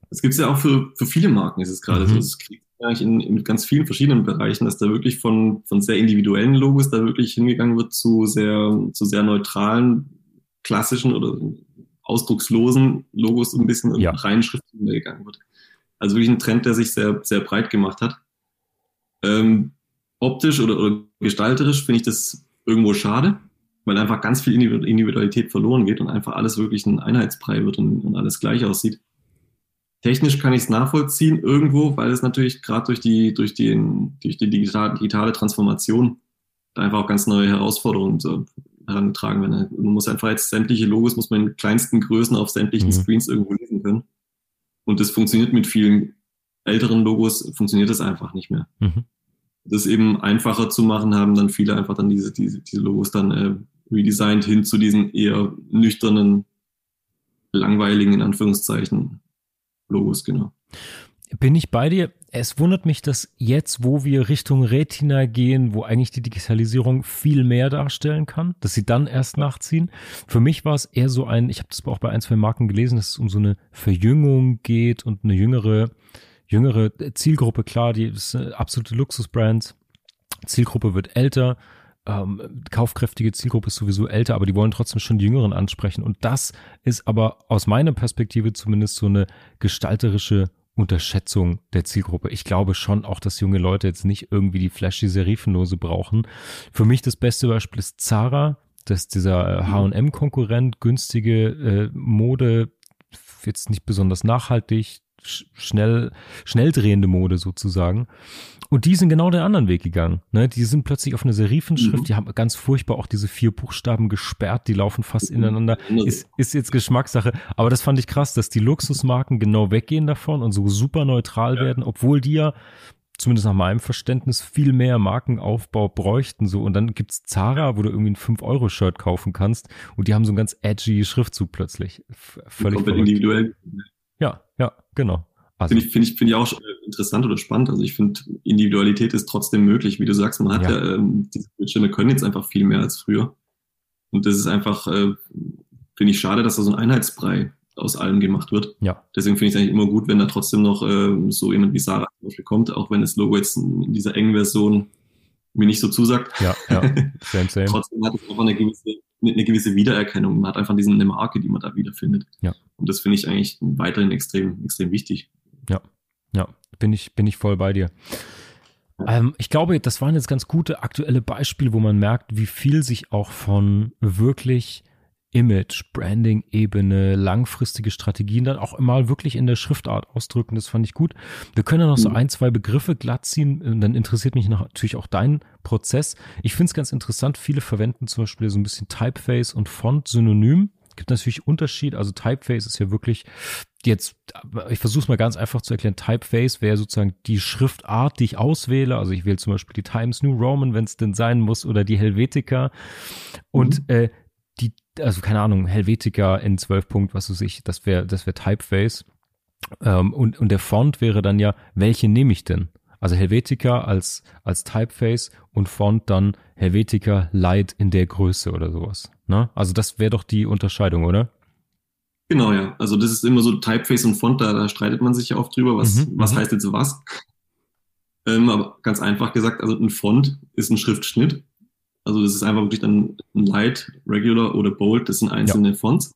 Das gibt's ja auch für, für viele Marken, ist es gerade mhm. so. Das kriegt eigentlich in, in ganz vielen verschiedenen Bereichen, dass da wirklich von, von sehr individuellen Logos da wirklich hingegangen wird zu sehr, zu sehr neutralen, klassischen oder ausdruckslosen Logos ein bisschen ja. rein Schriften gegangen wird. Also wirklich ein Trend, der sich sehr, sehr breit gemacht hat. Ähm, optisch oder, oder gestalterisch finde ich das irgendwo schade, weil einfach ganz viel Individualität verloren geht und einfach alles wirklich ein Einheitsbrei wird und, und alles gleich aussieht. Technisch kann ich es nachvollziehen irgendwo, weil es natürlich gerade durch die, durch, den, durch die digitale, digitale Transformation einfach auch ganz neue Herausforderungen so herangetragen werden. Man muss einfach jetzt sämtliche Logos, muss man in kleinsten Größen auf sämtlichen mhm. Screens irgendwo lesen können. Und das funktioniert mit vielen älteren Logos, funktioniert das einfach nicht mehr. Mhm. Das eben einfacher zu machen, haben dann viele einfach dann diese, diese, diese Logos dann äh, redesigned hin zu diesen eher nüchternen, langweiligen, in Anführungszeichen, Logos, genau. Bin ich bei dir? Es wundert mich, dass jetzt, wo wir Richtung Retina gehen, wo eigentlich die Digitalisierung viel mehr darstellen kann, dass sie dann erst nachziehen. Für mich war es eher so ein, ich habe das auch bei ein, zwei Marken gelesen, dass es um so eine Verjüngung geht und eine jüngere, jüngere Zielgruppe. Klar, die ist eine absolute Luxusbrand. Zielgruppe wird älter. Ähm, kaufkräftige Zielgruppe ist sowieso älter, aber die wollen trotzdem schon die Jüngeren ansprechen. Und das ist aber aus meiner Perspektive zumindest so eine gestalterische Unterschätzung der Zielgruppe. Ich glaube schon auch, dass junge Leute jetzt nicht irgendwie die flashy Serifenlose brauchen. Für mich das beste Beispiel ist Zara. Das ist dieser H&M-Konkurrent, günstige äh, Mode, jetzt nicht besonders nachhaltig, schnell, schnell drehende Mode sozusagen. Und die sind genau den anderen Weg gegangen. Ne? Die sind plötzlich auf eine Serifenschrift, mhm. die haben ganz furchtbar auch diese vier Buchstaben gesperrt, die laufen fast ineinander. Ist, ist jetzt Geschmackssache. Aber das fand ich krass, dass die Luxusmarken genau weggehen davon und so super neutral ja. werden, obwohl die ja zumindest nach meinem Verständnis, viel mehr Markenaufbau bräuchten. So. Und dann gibt's Zara, wo du irgendwie ein 5-Euro-Shirt kaufen kannst und die haben so einen ganz edgy Schriftzug plötzlich. Völlig individuell. Ja, ja, genau. Also. Finde ich, finde ich, finde ich auch interessant oder spannend. Also ich finde, Individualität ist trotzdem möglich. Wie du sagst, man hat ja, ja ähm, diese Bildschirme können jetzt einfach viel mehr als früher. Und das ist einfach, äh, finde ich schade, dass da so ein Einheitsbrei aus allem gemacht wird. Ja. Deswegen finde ich es eigentlich immer gut, wenn da trotzdem noch äh, so jemand wie Sarah zum Beispiel kommt, auch wenn das Logo jetzt in dieser engen Version mir nicht so zusagt. Ja, ja. Same, same. trotzdem hat es einfach eine gewisse, eine gewisse Wiedererkennung. Man hat einfach diese eine Marke, die man da wiederfindet. Ja. Und das finde ich eigentlich weiterhin extrem, extrem wichtig. Ja, ja, bin ich, bin ich voll bei dir. Ähm, ich glaube, das waren jetzt ganz gute aktuelle Beispiele, wo man merkt, wie viel sich auch von wirklich Image, Branding-Ebene, langfristige Strategien dann auch immer wirklich in der Schriftart ausdrücken. Das fand ich gut. Wir können ja noch so mhm. ein, zwei Begriffe glatt ziehen. Dann interessiert mich natürlich auch dein Prozess. Ich finde es ganz interessant. Viele verwenden zum Beispiel so ein bisschen Typeface und Font synonym. Gibt natürlich Unterschied. Also Typeface ist ja wirklich jetzt, ich versuche es mal ganz einfach zu erklären. Typeface wäre sozusagen die Schriftart, die ich auswähle. Also ich wähle zum Beispiel die Times New Roman, wenn es denn sein muss, oder die Helvetica. Und mhm. äh, die, also keine Ahnung, Helvetica in 12 Punkt, was weiß ich, das wäre, das wäre Typeface. Ähm, und, und der Font wäre dann ja, welche nehme ich denn? Also Helvetica als, als Typeface und Font dann Helvetica Light in der Größe oder sowas. Ne? Also das wäre doch die Unterscheidung, oder? Genau, ja. Also das ist immer so Typeface und Font, da, da streitet man sich ja oft drüber, was, mhm, was mhm. heißt jetzt was. Ähm, aber ganz einfach gesagt, also ein Font ist ein Schriftschnitt. Also das ist einfach wirklich dann ein Light, Regular oder Bold, das sind einzelne ja. Fonts.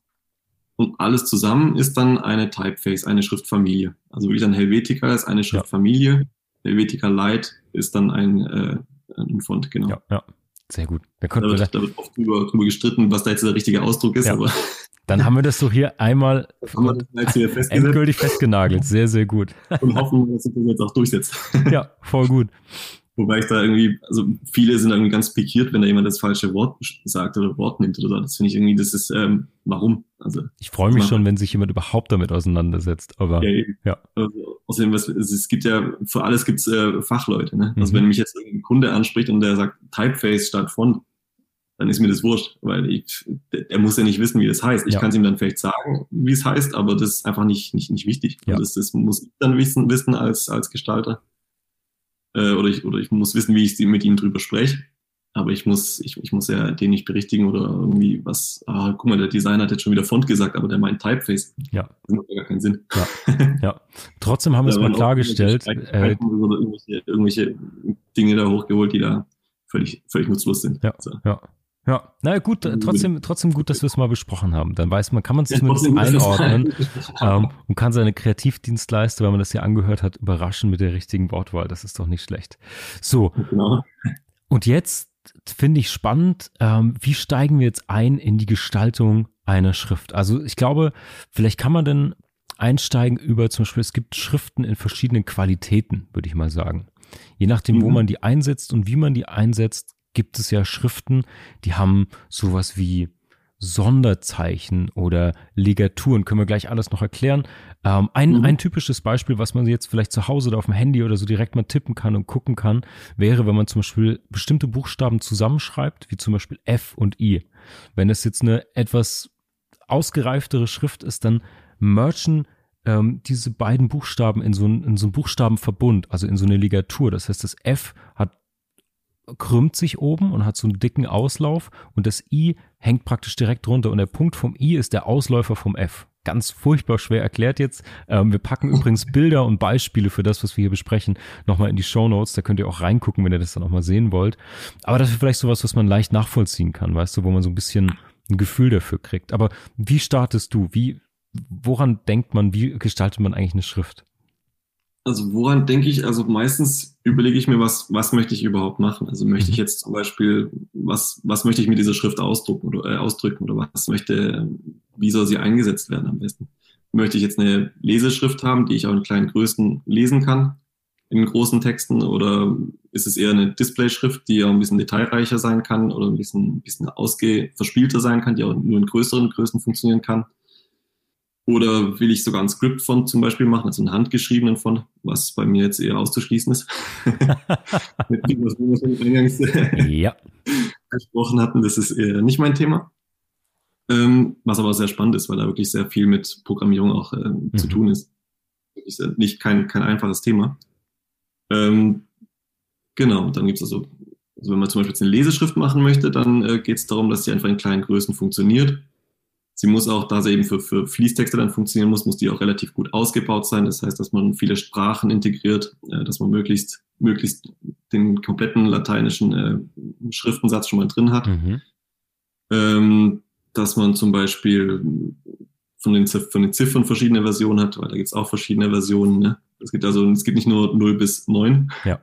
Und alles zusammen ist dann eine Typeface, eine Schriftfamilie. Also wirklich dann Helvetica ist eine Schriftfamilie. Ja. Helvetica Light ist dann ein, äh, ein Font, genau. Ja, ja. Sehr gut. Da, da, wird, da wird oft drüber, drüber gestritten, was da jetzt der richtige Ausdruck ist, ja. aber. Dann haben wir das so hier einmal endgültig festgenagelt. Sehr, sehr gut. Und hoffen, dass sich das jetzt auch durchsetzt. Ja, voll gut. Wobei ich da irgendwie, also viele sind irgendwie ganz pikiert, wenn da jemand das falsche Wort sagt oder Wort nimmt oder so. Das finde ich irgendwie, das ist, ähm, warum? Also ich freue mich schon, wenn sich jemand überhaupt damit auseinandersetzt. Aber ja, ja. Also, außerdem, was, es gibt ja für alles gibt es äh, Fachleute. Ne? Also mhm. Wenn mich jetzt ein Kunde anspricht und der sagt Typeface statt Font, dann ist mir das wurscht, weil ich, der, der muss ja nicht wissen, wie das heißt. Ich ja. kann es ihm dann vielleicht sagen, wie es heißt, aber das ist einfach nicht nicht nicht wichtig. Ja. Also das, das muss ich dann wissen wissen als als Gestalter äh, oder, ich, oder ich muss wissen, wie ich mit ihnen drüber spreche. Aber ich muss, ich, ich muss ja den nicht berichtigen oder irgendwie was, ah, guck mal, der Designer hat jetzt schon wieder Font gesagt, aber der meint Typeface. Ja. Das macht ja gar keinen Sinn. Ja. ja. Trotzdem haben wir es mal klargestellt. Äh, irgendwelche, irgendwelche Dinge da hochgeholt, die da völlig, völlig nutzlos sind. Ja. So. ja. Ja, na gut, trotzdem, trotzdem gut, dass wir es mal besprochen haben. Dann weiß man, kann man es zumindest einordnen ähm, und kann seine Kreativdienstleister, wenn man das ja angehört hat, überraschen mit der richtigen Wortwahl. Das ist doch nicht schlecht. So. Genau. Und jetzt finde ich spannend, ähm, wie steigen wir jetzt ein in die Gestaltung einer Schrift? Also ich glaube, vielleicht kann man denn einsteigen über zum Beispiel, es gibt Schriften in verschiedenen Qualitäten, würde ich mal sagen. Je nachdem, mhm. wo man die einsetzt und wie man die einsetzt, gibt es ja Schriften, die haben sowas wie Sonderzeichen oder Ligaturen, können wir gleich alles noch erklären. Ähm, ein, mhm. ein typisches Beispiel, was man jetzt vielleicht zu Hause oder auf dem Handy oder so direkt mal tippen kann und gucken kann, wäre, wenn man zum Beispiel bestimmte Buchstaben zusammenschreibt, wie zum Beispiel F und I. Wenn es jetzt eine etwas ausgereiftere Schrift ist, dann merchen ähm, diese beiden Buchstaben in so, ein, in so einen Buchstabenverbund, also in so eine Ligatur. Das heißt, das F hat krümmt sich oben und hat so einen dicken Auslauf und das I hängt praktisch direkt runter und der Punkt vom I ist der Ausläufer vom F. Ganz furchtbar schwer erklärt jetzt. Ähm, wir packen übrigens Bilder und Beispiele für das, was wir hier besprechen, nochmal in die Show Notes. Da könnt ihr auch reingucken, wenn ihr das dann auch mal sehen wollt. Aber das ist vielleicht sowas, was man leicht nachvollziehen kann, weißt du, wo man so ein bisschen ein Gefühl dafür kriegt. Aber wie startest du? Wie, woran denkt man? Wie gestaltet man eigentlich eine Schrift? Also woran denke ich? Also meistens überlege ich mir, was, was möchte ich überhaupt machen? Also möchte ich mhm. jetzt zum Beispiel, was, was möchte ich mit dieser Schrift ausdrucken oder äh, ausdrücken oder was möchte, wie soll sie eingesetzt werden am besten? Möchte ich jetzt eine Leseschrift haben, die ich auch in kleinen Größen lesen kann, in großen Texten, oder ist es eher eine Displayschrift, die auch ein bisschen detailreicher sein kann oder ein bisschen, ein bisschen ausge, verspielter sein kann, die auch nur in größeren Größen funktionieren kann? Oder will ich sogar ein Script-Font zum Beispiel machen, also einen handgeschriebenen Font, was bei mir jetzt eher auszuschließen ist. Mit dem, was wir schon eingangs ja. gesprochen hatten, das ist eher nicht mein Thema. Ähm, was aber sehr spannend ist, weil da wirklich sehr viel mit Programmierung auch äh, mhm. zu tun ist. Ist nicht kein, kein einfaches Thema. Ähm, genau, dann gibt es also, also, wenn man zum Beispiel jetzt eine Leseschrift machen möchte, dann äh, geht es darum, dass sie einfach in kleinen Größen funktioniert Sie muss auch, da sie eben für, für Fließtexte dann funktionieren muss, muss die auch relativ gut ausgebaut sein. Das heißt, dass man viele Sprachen integriert, äh, dass man möglichst, möglichst den kompletten lateinischen äh, Schriftensatz schon mal drin hat. Mhm. Ähm, dass man zum Beispiel von den, von den Ziffern verschiedene Versionen hat, weil da gibt es auch verschiedene Versionen. Ne? Es gibt also, es gibt nicht nur 0 bis 9, ja.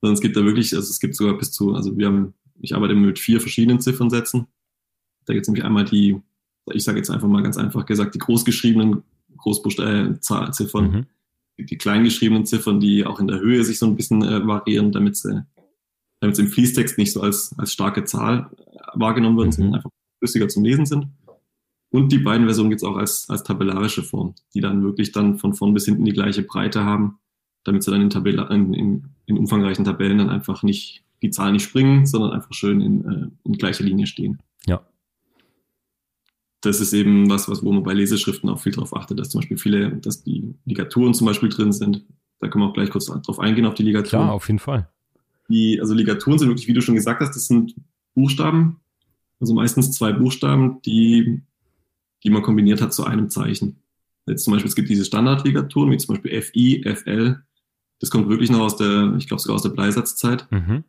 sondern es gibt da wirklich, also es gibt sogar bis zu, also wir haben, ich arbeite mit vier verschiedenen Ziffernsätzen. Da gibt es nämlich einmal die ich sage jetzt einfach mal ganz einfach gesagt, die großgeschriebenen Großbuchstaben, Ziffern, mhm. die, die kleingeschriebenen Ziffern, die auch in der Höhe sich so ein bisschen äh, variieren, damit sie, damit sie im Fließtext nicht so als, als starke Zahl wahrgenommen werden, mhm. sondern einfach flüssiger zum Lesen sind. Und die beiden Versionen gibt es auch als, als tabellarische Form, die dann wirklich dann von vorn bis hinten die gleiche Breite haben, damit sie dann in, Tabella, in, in, in umfangreichen Tabellen dann einfach nicht die Zahlen nicht springen, sondern einfach schön in, äh, in gleicher Linie stehen. Ja. Das ist eben was, was, wo man bei Leseschriften auch viel darauf achtet, dass zum Beispiel viele, dass die Ligaturen zum Beispiel drin sind. Da können wir auch gleich kurz drauf eingehen, auf die Ligaturen. Klar, auf jeden Fall. Die, also Ligaturen sind wirklich, wie du schon gesagt hast, das sind Buchstaben, also meistens zwei Buchstaben, die, die man kombiniert hat zu einem Zeichen. Jetzt zum Beispiel, es gibt diese Standardligaturen, wie zum Beispiel FI, FL. Das kommt wirklich noch aus der, ich glaube sogar aus der Bleisatzzeit, Mhm.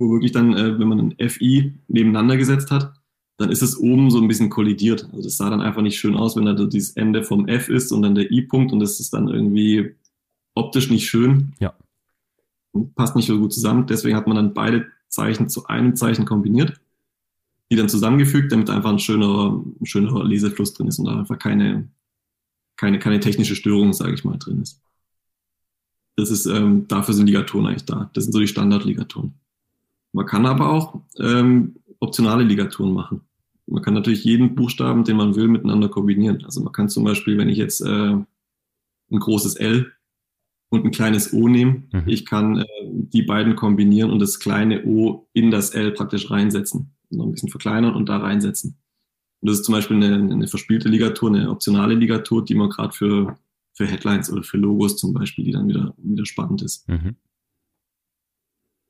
wo wirklich dann, äh, wenn man ein FI nebeneinander gesetzt hat, dann ist es oben so ein bisschen kollidiert. Also das sah dann einfach nicht schön aus, wenn da dieses Ende vom F ist und dann der I-Punkt und das ist dann irgendwie optisch nicht schön. Ja. Passt nicht so gut zusammen. Deswegen hat man dann beide Zeichen zu einem Zeichen kombiniert, die dann zusammengefügt, damit einfach ein schönerer, ein schönerer Lesefluss drin ist und da einfach keine, keine, keine technische Störung, sage ich mal, drin ist. Das ist, ähm, dafür sind Ligaturen eigentlich da. Das sind so die Standardligaturen. Man kann aber auch ähm, optionale Ligaturen machen. Man kann natürlich jeden Buchstaben, den man will, miteinander kombinieren. Also man kann zum Beispiel, wenn ich jetzt äh, ein großes L und ein kleines O nehme, Mhm. ich kann äh, die beiden kombinieren und das kleine O in das L praktisch reinsetzen. Noch ein bisschen verkleinern und da reinsetzen. Und das ist zum Beispiel eine, eine verspielte Ligatur, eine optionale Ligatur, die man gerade für, für Headlines oder für Logos zum Beispiel, die dann wieder, wieder spannend ist. Mhm.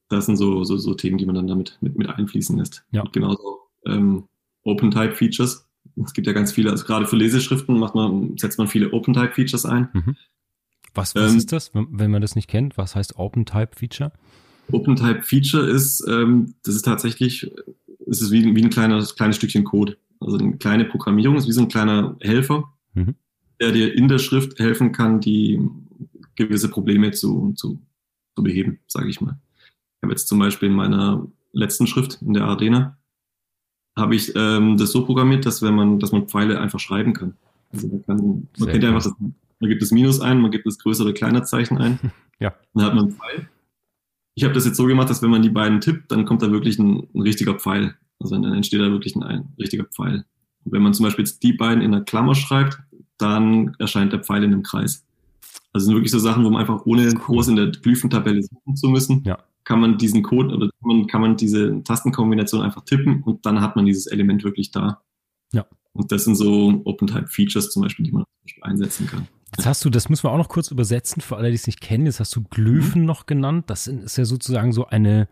Das sind so, so, so Themen, die man dann damit mit, mit einfließen lässt. Ja. Und genauso ähm, Open-Type-Features. Es gibt ja ganz viele, also gerade für Leseschriften macht man, setzt man viele Open-Type-Features ein. Was, was Ähm, ist das, wenn man das nicht kennt? Was heißt Open-Type-Feature? Open-Type-Feature ist, ähm, das ist tatsächlich, es ist wie, wie ein kleines, kleines Stückchen Code. Also eine kleine Programmierung, ist wie so ein kleiner Helfer, Mhm. der dir in der Schrift helfen kann, die gewisse Probleme zu, zu, zu beheben, sage ich mal. Ich habe jetzt zum Beispiel in meiner letzten Schrift, in der Ardena, habe ich ähm, das so programmiert, dass wenn man, dass man Pfeile einfach schreiben kann. Also man kann, man kennt einfach das, man gibt das Minus ein, man gibt das größere oder kleiner Zeichen ein. Ja. Dann hat man einen Pfeil. Ich habe das jetzt so gemacht, dass wenn man die beiden tippt, dann kommt da wirklich ein, ein richtiger Pfeil. Also dann entsteht da wirklich ein, ein richtiger Pfeil. Und wenn man zum Beispiel jetzt die beiden in einer Klammer schreibt, dann erscheint der Pfeil in einem Kreis. Also sind wirklich so Sachen, wo man einfach ohne Cool. groß in der Glyphentabelle suchen zu müssen, Ja. Kann man diesen Code oder kann man, diese Tastenkombination einfach tippen und dann hat man dieses Element wirklich da. Ja. Und das sind so Open-Type-Features zum Beispiel, die man zum Beispiel einsetzen kann. Jetzt hast du, das müssen wir auch noch kurz übersetzen für alle, die es nicht kennen. Jetzt hast du Glyphen noch genannt. Das ist ja sozusagen so eine,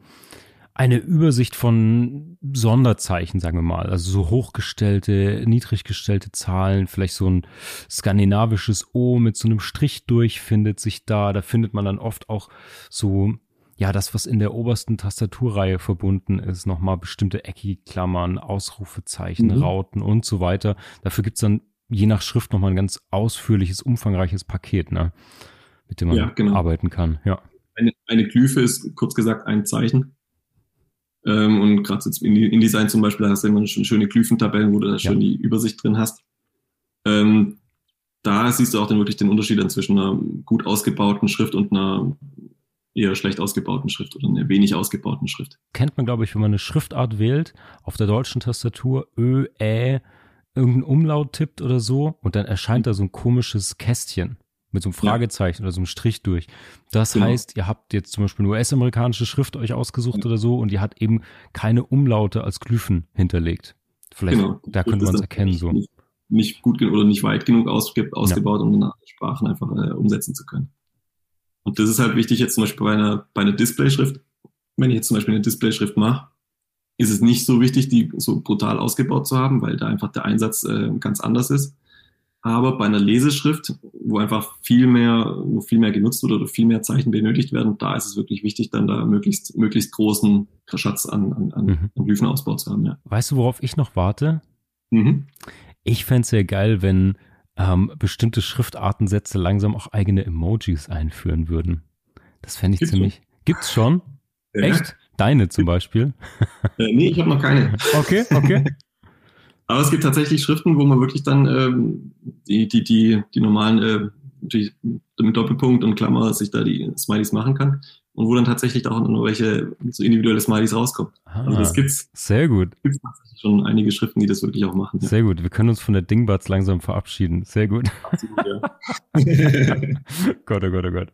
eine Übersicht von Sonderzeichen, sagen wir mal. Also so hochgestellte, niedriggestellte Zahlen, vielleicht so ein skandinavisches O mit so einem Strich durch findet sich da. Da findet man dann oft auch so, ja, das, was in der obersten Tastaturreihe verbunden ist, nochmal bestimmte Ecki-Klammern, Ausrufezeichen, Mhm. Rauten und so weiter. Dafür gibt's dann je nach Schrift nochmal ein ganz ausführliches, umfangreiches Paket, ne? Mit dem man Ja, genau. arbeiten kann. Ja. Eine, eine Glyphe ist kurz gesagt ein Zeichen. Ähm, und gerade jetzt in InDesign zum Beispiel, da hast du immer schon schöne Glyphentabellen, wo du da schön die Übersicht drin hast. Ähm, da siehst du auch dann wirklich den Unterschied dann zwischen einer gut ausgebauten Schrift und einer eher schlecht ausgebauten Schrift oder einer wenig ausgebauten Schrift. Kennt man, glaube ich, wenn man eine Schriftart wählt, auf der deutschen Tastatur Ö, Ä, irgendein Umlaut tippt oder so und dann erscheint da so ein komisches Kästchen mit so einem Fragezeichen oder so einem Strich durch. Das Genau. heißt, ihr habt jetzt zum Beispiel eine US-amerikanische Schrift euch ausgesucht oder so und die hat eben keine Umlaute als Glyphen hinterlegt. Vielleicht, Genau. da könnte man es erkennen so. Nicht, nicht gut genug oder nicht weit genug ausge ausgebaut, um in Sprachen einfach äh, umsetzen zu können. Und das ist halt wichtig jetzt zum Beispiel bei einer, bei einer Displayschrift. Wenn ich jetzt zum Beispiel eine Displayschrift mache, ist es nicht so wichtig, die so brutal ausgebaut zu haben, weil da einfach der Einsatz äh, ganz anders ist. Aber bei einer Leseschrift, wo einfach viel mehr, wo viel mehr genutzt wird oder viel mehr Zeichen benötigt werden, da ist es wirklich wichtig, dann da möglichst, möglichst großen Schatz an, an, an, Mhm. an Glyphenausbau zu haben, ja. Weißt du, worauf ich noch warte? Mhm. Ich fände es ja geil, wenn ähm, bestimmte Schriftartensätze langsam auch eigene Emojis einführen würden. Das fände ich Gibt's ziemlich. Gibt's schon? Ja. Echt? Deine zum Beispiel? Äh, nee, ich habe noch keine. Okay, okay. Aber es gibt tatsächlich Schriften, wo man wirklich dann ähm, die, die, die, die normalen, äh, natürlich mit Doppelpunkt und Klammer sich da die Smileys machen kann. Und wo dann tatsächlich auch noch welche so individuelle Smileys rauskommen. Ah, Also das gibt's, sehr gut. gibt's tatsächlich schon einige Schriften, die das wirklich auch machen. Ja. Sehr gut. Wir können uns von der Dingbatz langsam verabschieden. Sehr gut. Absolut, ja. Gott, oh Gott, oh Gott.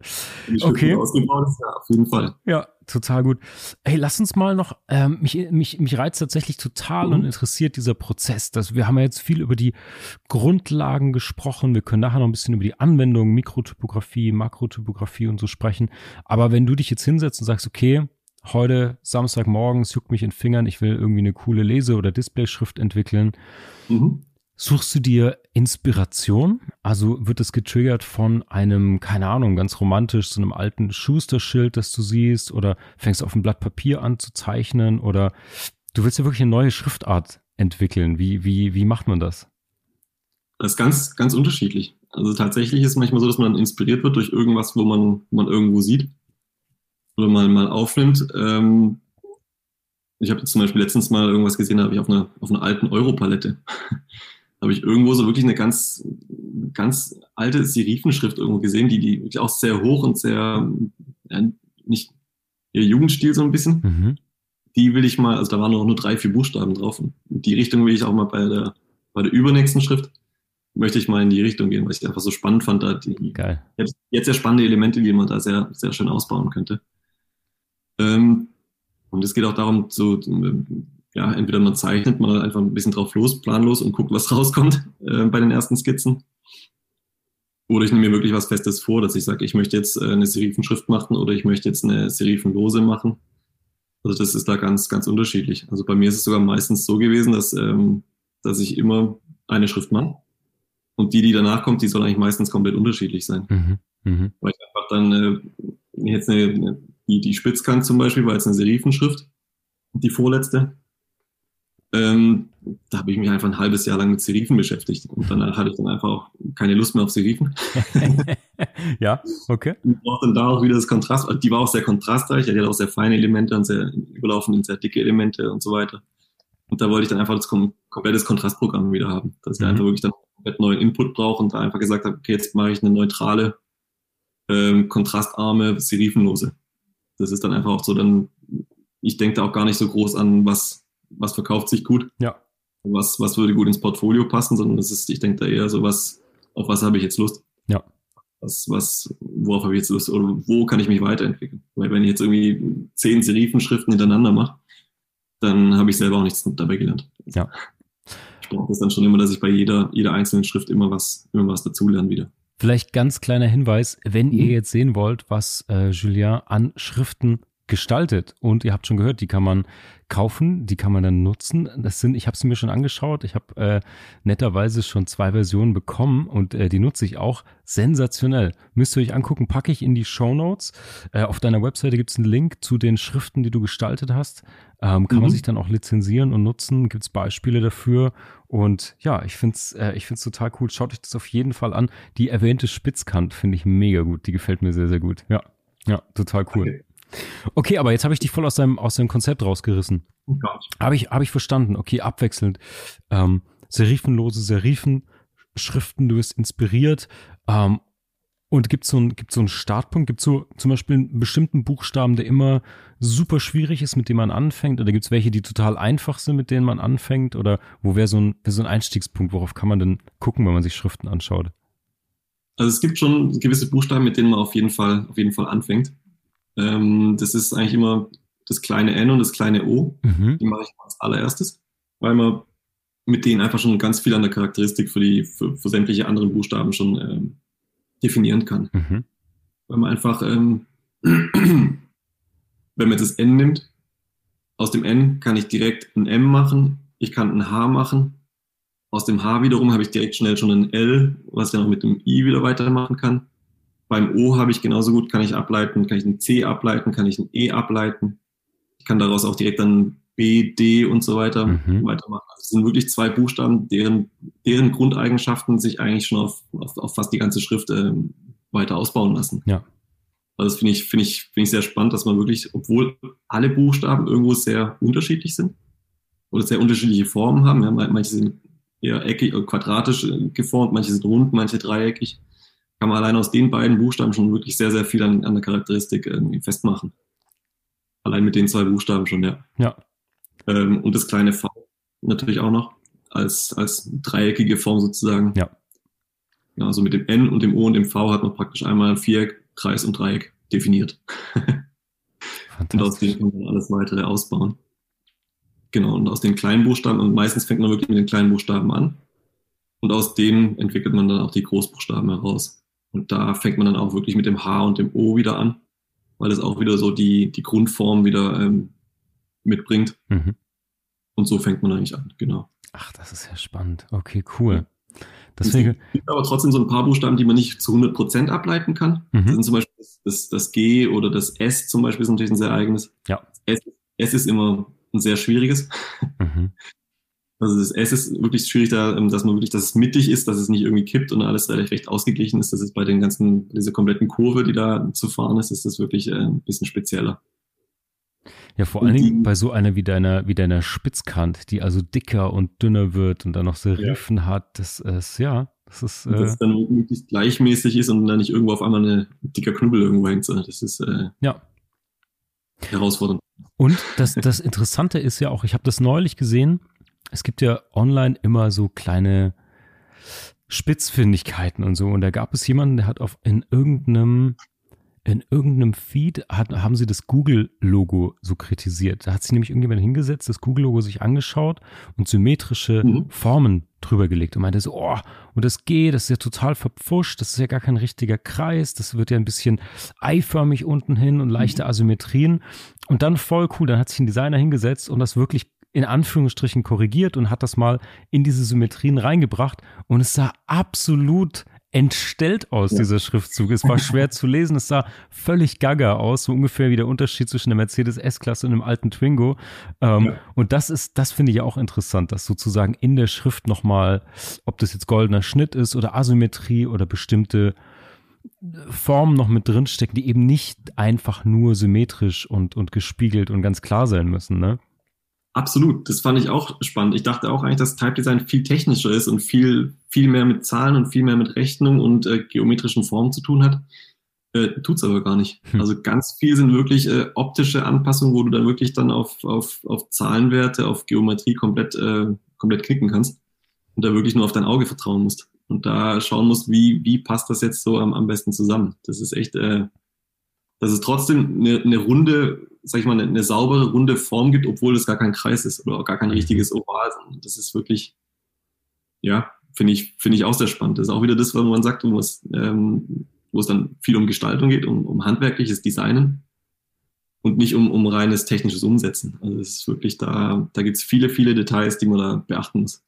Die Schriften Okay. ausgebaut ist, ja, auf jeden Fall. Ja, total gut. Hey, lass uns mal noch, ähm, mich, mich, mich reizt tatsächlich total Mhm. und interessiert dieser Prozess. Dass wir haben ja jetzt viel über die Grundlagen gesprochen. Wir können nachher noch ein bisschen über die Anwendung, Mikrotypografie, Makrotypografie und so sprechen. Aber wenn du dich jetzt hinsetzt und sagst, okay, heute Samstagmorgen, es juckt mich in den Fingern, ich will irgendwie eine coole Lese- oder Displayschrift entwickeln, Mhm. Suchst du dir Inspiration? Also wird es getriggert von einem, keine Ahnung, ganz romantisch, so einem alten Schuster-Schild, das du siehst, oder fängst auf ein Blatt Papier an zu zeichnen, oder du willst ja wirklich eine neue Schriftart entwickeln. Wie, wie, wie macht man das? Das ist ganz, ganz unterschiedlich. Also tatsächlich ist es manchmal so, dass man inspiriert wird durch irgendwas, wo man, wo man irgendwo sieht oder mal, mal aufnimmt. Ähm, ich habe zum Beispiel letztens mal irgendwas gesehen, da habe ich auf einer, auf einer alten Europalette, habe ich irgendwo so wirklich eine ganz, ganz alte Serifenschrift irgendwo gesehen, die, die wirklich auch sehr hoch und sehr, ja, nicht ihr Jugendstil so ein bisschen Mhm. die will ich mal, also da waren noch nur drei, vier Buchstaben drauf. Und in die Richtung will ich auch mal bei der, bei der übernächsten Schrift, möchte ich mal in die Richtung gehen, weil ich einfach so spannend fand, da die Geil. jetzt, jetzt sehr spannende Elemente, die man da sehr, sehr schön ausbauen könnte. Ähm, und es geht auch darum, so, ja, entweder man zeichnet mal einfach ein bisschen drauf los, planlos und guckt, was rauskommt äh, bei den ersten Skizzen. Oder ich nehme mir wirklich was Festes vor, dass ich sage, ich möchte jetzt äh, eine Serifenschrift machen oder ich möchte jetzt eine Serifenlose machen. Also das ist da ganz, ganz unterschiedlich. Also bei mir ist es sogar meistens so gewesen, dass, ähm, dass ich immer eine Schrift mache. Und die, die danach kommt, die soll eigentlich meistens komplett unterschiedlich sein. Mhm. Mhm. Weil ich einfach dann äh, jetzt eine, eine, die, die Spitzkant zum Beispiel war jetzt eine Serifenschrift, die vorletzte. Ähm, da habe ich mich einfach ein halbes Jahr lang mit Serifen beschäftigt. Und dann hatte ich dann einfach auch keine Lust mehr auf Serifen. ja, okay. Und brauchte dann da auch wieder das Kontrast. Die war auch sehr kontrastreich, die hatte auch sehr feine Elemente und sehr überlaufend in sehr dicke Elemente und so weiter. Und da wollte ich dann einfach das kom komplettes Kontrastprogramm wieder haben. Dass ich Mhm. einfach wirklich dann komplett neuen Input brauche und da einfach gesagt habe, okay, jetzt mache ich eine neutrale, ähm, kontrastarme, serifenlose. Das ist dann einfach auch so, dann, ich denke da auch gar nicht so groß an, was, was verkauft sich gut, Ja. was, was würde gut ins Portfolio passen, sondern das ist, ich denke da eher so was, auf was habe ich jetzt Lust? Ja. Was, was, worauf habe ich jetzt Lust? Oder wo kann ich mich weiterentwickeln? Weil wenn ich jetzt irgendwie zehn Serifenschriften hintereinander mache, dann habe ich selber auch nichts dabei gelernt. Ja. Ich brauche das dann schon immer, dass ich bei jeder, jeder einzelnen Schrift immer was, immer was dazulerne wieder. Vielleicht ganz kleiner Hinweis, wenn ihr Mhm. jetzt sehen wollt, was äh, Julien an Schriften gestaltet und ihr habt schon gehört, die kann man kaufen, die kann man dann nutzen. Das sind, ich habe sie mir schon angeschaut, ich habe äh, netterweise schon zwei Versionen bekommen und äh, die nutze ich auch sensationell. Müsst ihr euch angucken, packe ich in die Show Notes. Äh, auf deiner Webseite gibt es einen Link zu den Schriften, die du gestaltet hast. Ähm, kann man Mhm. sich dann auch lizenzieren und nutzen. Gibt es Beispiele dafür. Und ja, ich finde es äh, ich find's total cool. Schaut euch das auf jeden Fall an. Die erwähnte Spitzkant finde ich mega gut. Die gefällt mir sehr, sehr gut. Ja, ja, total cool. Okay. Okay, aber jetzt habe ich dich voll aus deinem, aus deinem Konzept rausgerissen. Habe ich, hab ich verstanden. Okay, abwechselnd. Ähm, serifenlose Serifenschriften, du wirst inspiriert. Ähm, und gibt so ein, so einen Startpunkt? Gibt so zum Beispiel einen bestimmten Buchstaben, der immer super schwierig ist, mit dem man anfängt? Oder gibt es welche, die total einfach sind, mit denen man anfängt? Oder wo wäre so ein, wär so ein Einstiegspunkt? Worauf kann man denn gucken, wenn man sich Schriften anschaut? Also es gibt schon gewisse Buchstaben, mit denen man auf jeden Fall, auf jeden Fall anfängt. Ähm, das ist eigentlich immer das kleine N und das kleine O. Mhm. Die mache ich als allererstes, weil man mit denen einfach schon ganz viel an der Charakteristik für die, für, für sämtliche anderen Buchstaben schon ähm, definieren kann. Mhm. Weil man einfach, ähm, wenn man jetzt das N nimmt, aus dem N kann ich direkt ein M machen, ich kann ein H machen. Aus dem H wiederum habe ich direkt schnell schon ein L, was ich dann auch mit dem I wieder weitermachen kann. Beim O habe ich genauso gut, kann ich ableiten, kann ich ein C ableiten, kann ich ein E ableiten. Ich kann daraus auch direkt dann B, D und so weiter Mhm. weitermachen. Also es sind wirklich zwei Buchstaben, deren, deren Grundeigenschaften sich eigentlich schon auf, auf, auf fast die ganze Schrift ähm, weiter ausbauen lassen. Ja. Also das finde ich, finde ich, finde ich sehr spannend, dass man wirklich, obwohl alle Buchstaben irgendwo sehr unterschiedlich sind oder sehr unterschiedliche Formen haben, ja, manche sind eher eckig, äh, quadratisch äh, geformt, manche sind rund, manche dreieckig, kann man allein aus den beiden Buchstaben schon wirklich sehr, sehr viel an, an der Charakteristik irgendwie festmachen. Allein mit den zwei Buchstaben schon, ja. Ja. Ähm, und das kleine V natürlich auch noch als, als dreieckige Form sozusagen. Ja. ja. Also mit dem N und dem O und dem V hat man praktisch einmal ein Viereck, Kreis und Dreieck definiert. und aus dem kann man alles weitere ausbauen. Genau, und aus den kleinen Buchstaben, und meistens fängt man wirklich mit den kleinen Buchstaben an. Und aus denen entwickelt man dann auch die Großbuchstaben heraus. Und da fängt man dann auch wirklich mit dem H und dem O wieder an, weil es auch wieder so die, die Grundform wieder ähm, mitbringt. Mhm. Und so fängt man eigentlich an, genau. Ach, das ist ja spannend. Okay, cool. Deswegen. Es gibt aber trotzdem so ein paar Buchstaben, die man nicht zu 100 Prozent ableiten kann. Mhm. Das sind zum Beispiel das, das, das, G oder das S zum Beispiel ist natürlich ein sehr eigenes. Ja. S, S ist immer ein sehr schwieriges. Mhm. Also das S ist wirklich schwierig, da, ähm, dass man wirklich, dass es mittig ist, dass es nicht irgendwie kippt und alles relativ recht ausgeglichen ist. Das ist bei den ganzen, dieser kompletten Kurve, die da zu fahren ist, ist das wirklich äh, ein bisschen spezieller. Ja, vor und allen Dingen bei so einer wie deiner, wie deiner Spitzkant, die also dicker und dünner wird und dann noch Serifen ja. hat, das ist, ja, das ist. Äh, dass es dann möglichst gleichmäßig ist und dann nicht irgendwo auf einmal ein dicker Knubbel irgendwo hängt. Das ist äh, ja. herausfordernd. Und das, das Interessante ist ja auch, ich habe das neulich gesehen, es gibt ja online immer so kleine Spitzfindigkeiten und so. Und da gab es jemanden, der hat auf in irgendeinem in irgendeinem Feed hat, haben sie das Google-Logo so kritisiert. Da hat sich nämlich irgendjemand hingesetzt, das Google-Logo sich angeschaut und symmetrische mhm. Formen drüber gelegt und meinte so, oh, und das G, das ist ja total verpfuscht, das ist ja gar kein richtiger Kreis, das wird ja ein bisschen eiförmig unten hin und leichte mhm. Asymmetrien. Und dann voll cool, dann hat sich ein Designer hingesetzt und das wirklich in Anführungsstrichen korrigiert und hat das mal in diese Symmetrien reingebracht und es sah absolut entstellt aus, ja. dieser Schriftzug. Es war schwer zu lesen, es sah völlig gaga aus, so ungefähr wie der Unterschied zwischen der Mercedes S-Klasse und dem alten Twingo. Ähm, ja. Und das ist, das finde ich auch interessant, dass sozusagen in der Schrift nochmal, ob das jetzt goldener Schnitt ist oder Asymmetrie oder bestimmte Formen noch mit drinstecken, die eben nicht einfach nur symmetrisch und, und gespiegelt und ganz klar sein müssen, ne? Absolut, das fand ich auch spannend. Ich dachte auch eigentlich, dass Type Design viel technischer ist und viel, viel mehr mit Zahlen und viel mehr mit Rechnung und äh, geometrischen Formen zu tun hat. Äh, tut's aber gar nicht. Hm. Also ganz viel sind wirklich äh, optische Anpassungen, wo du dann wirklich dann auf, auf, auf Zahlenwerte, auf Geometrie komplett, äh, komplett klicken kannst und da wirklich nur auf dein Auge vertrauen musst und da schauen musst, wie, wie passt das jetzt so am, am besten zusammen. Das ist echt, äh, dass es trotzdem eine, eine runde, sag ich mal, eine, eine, saubere, runde Form gibt, obwohl es gar kein Kreis ist oder gar kein mhm. richtiges Oval. Das ist wirklich, ja, finde ich, finde ich auch sehr spannend. Das ist auch wieder das, was man sagt, wo es, ähm, wo es dann viel um Gestaltung geht, um, um handwerkliches Designen und nicht um, um reines technisches Umsetzen. Also es ist wirklich da, da gibt es viele, viele Details, die man da beachten muss.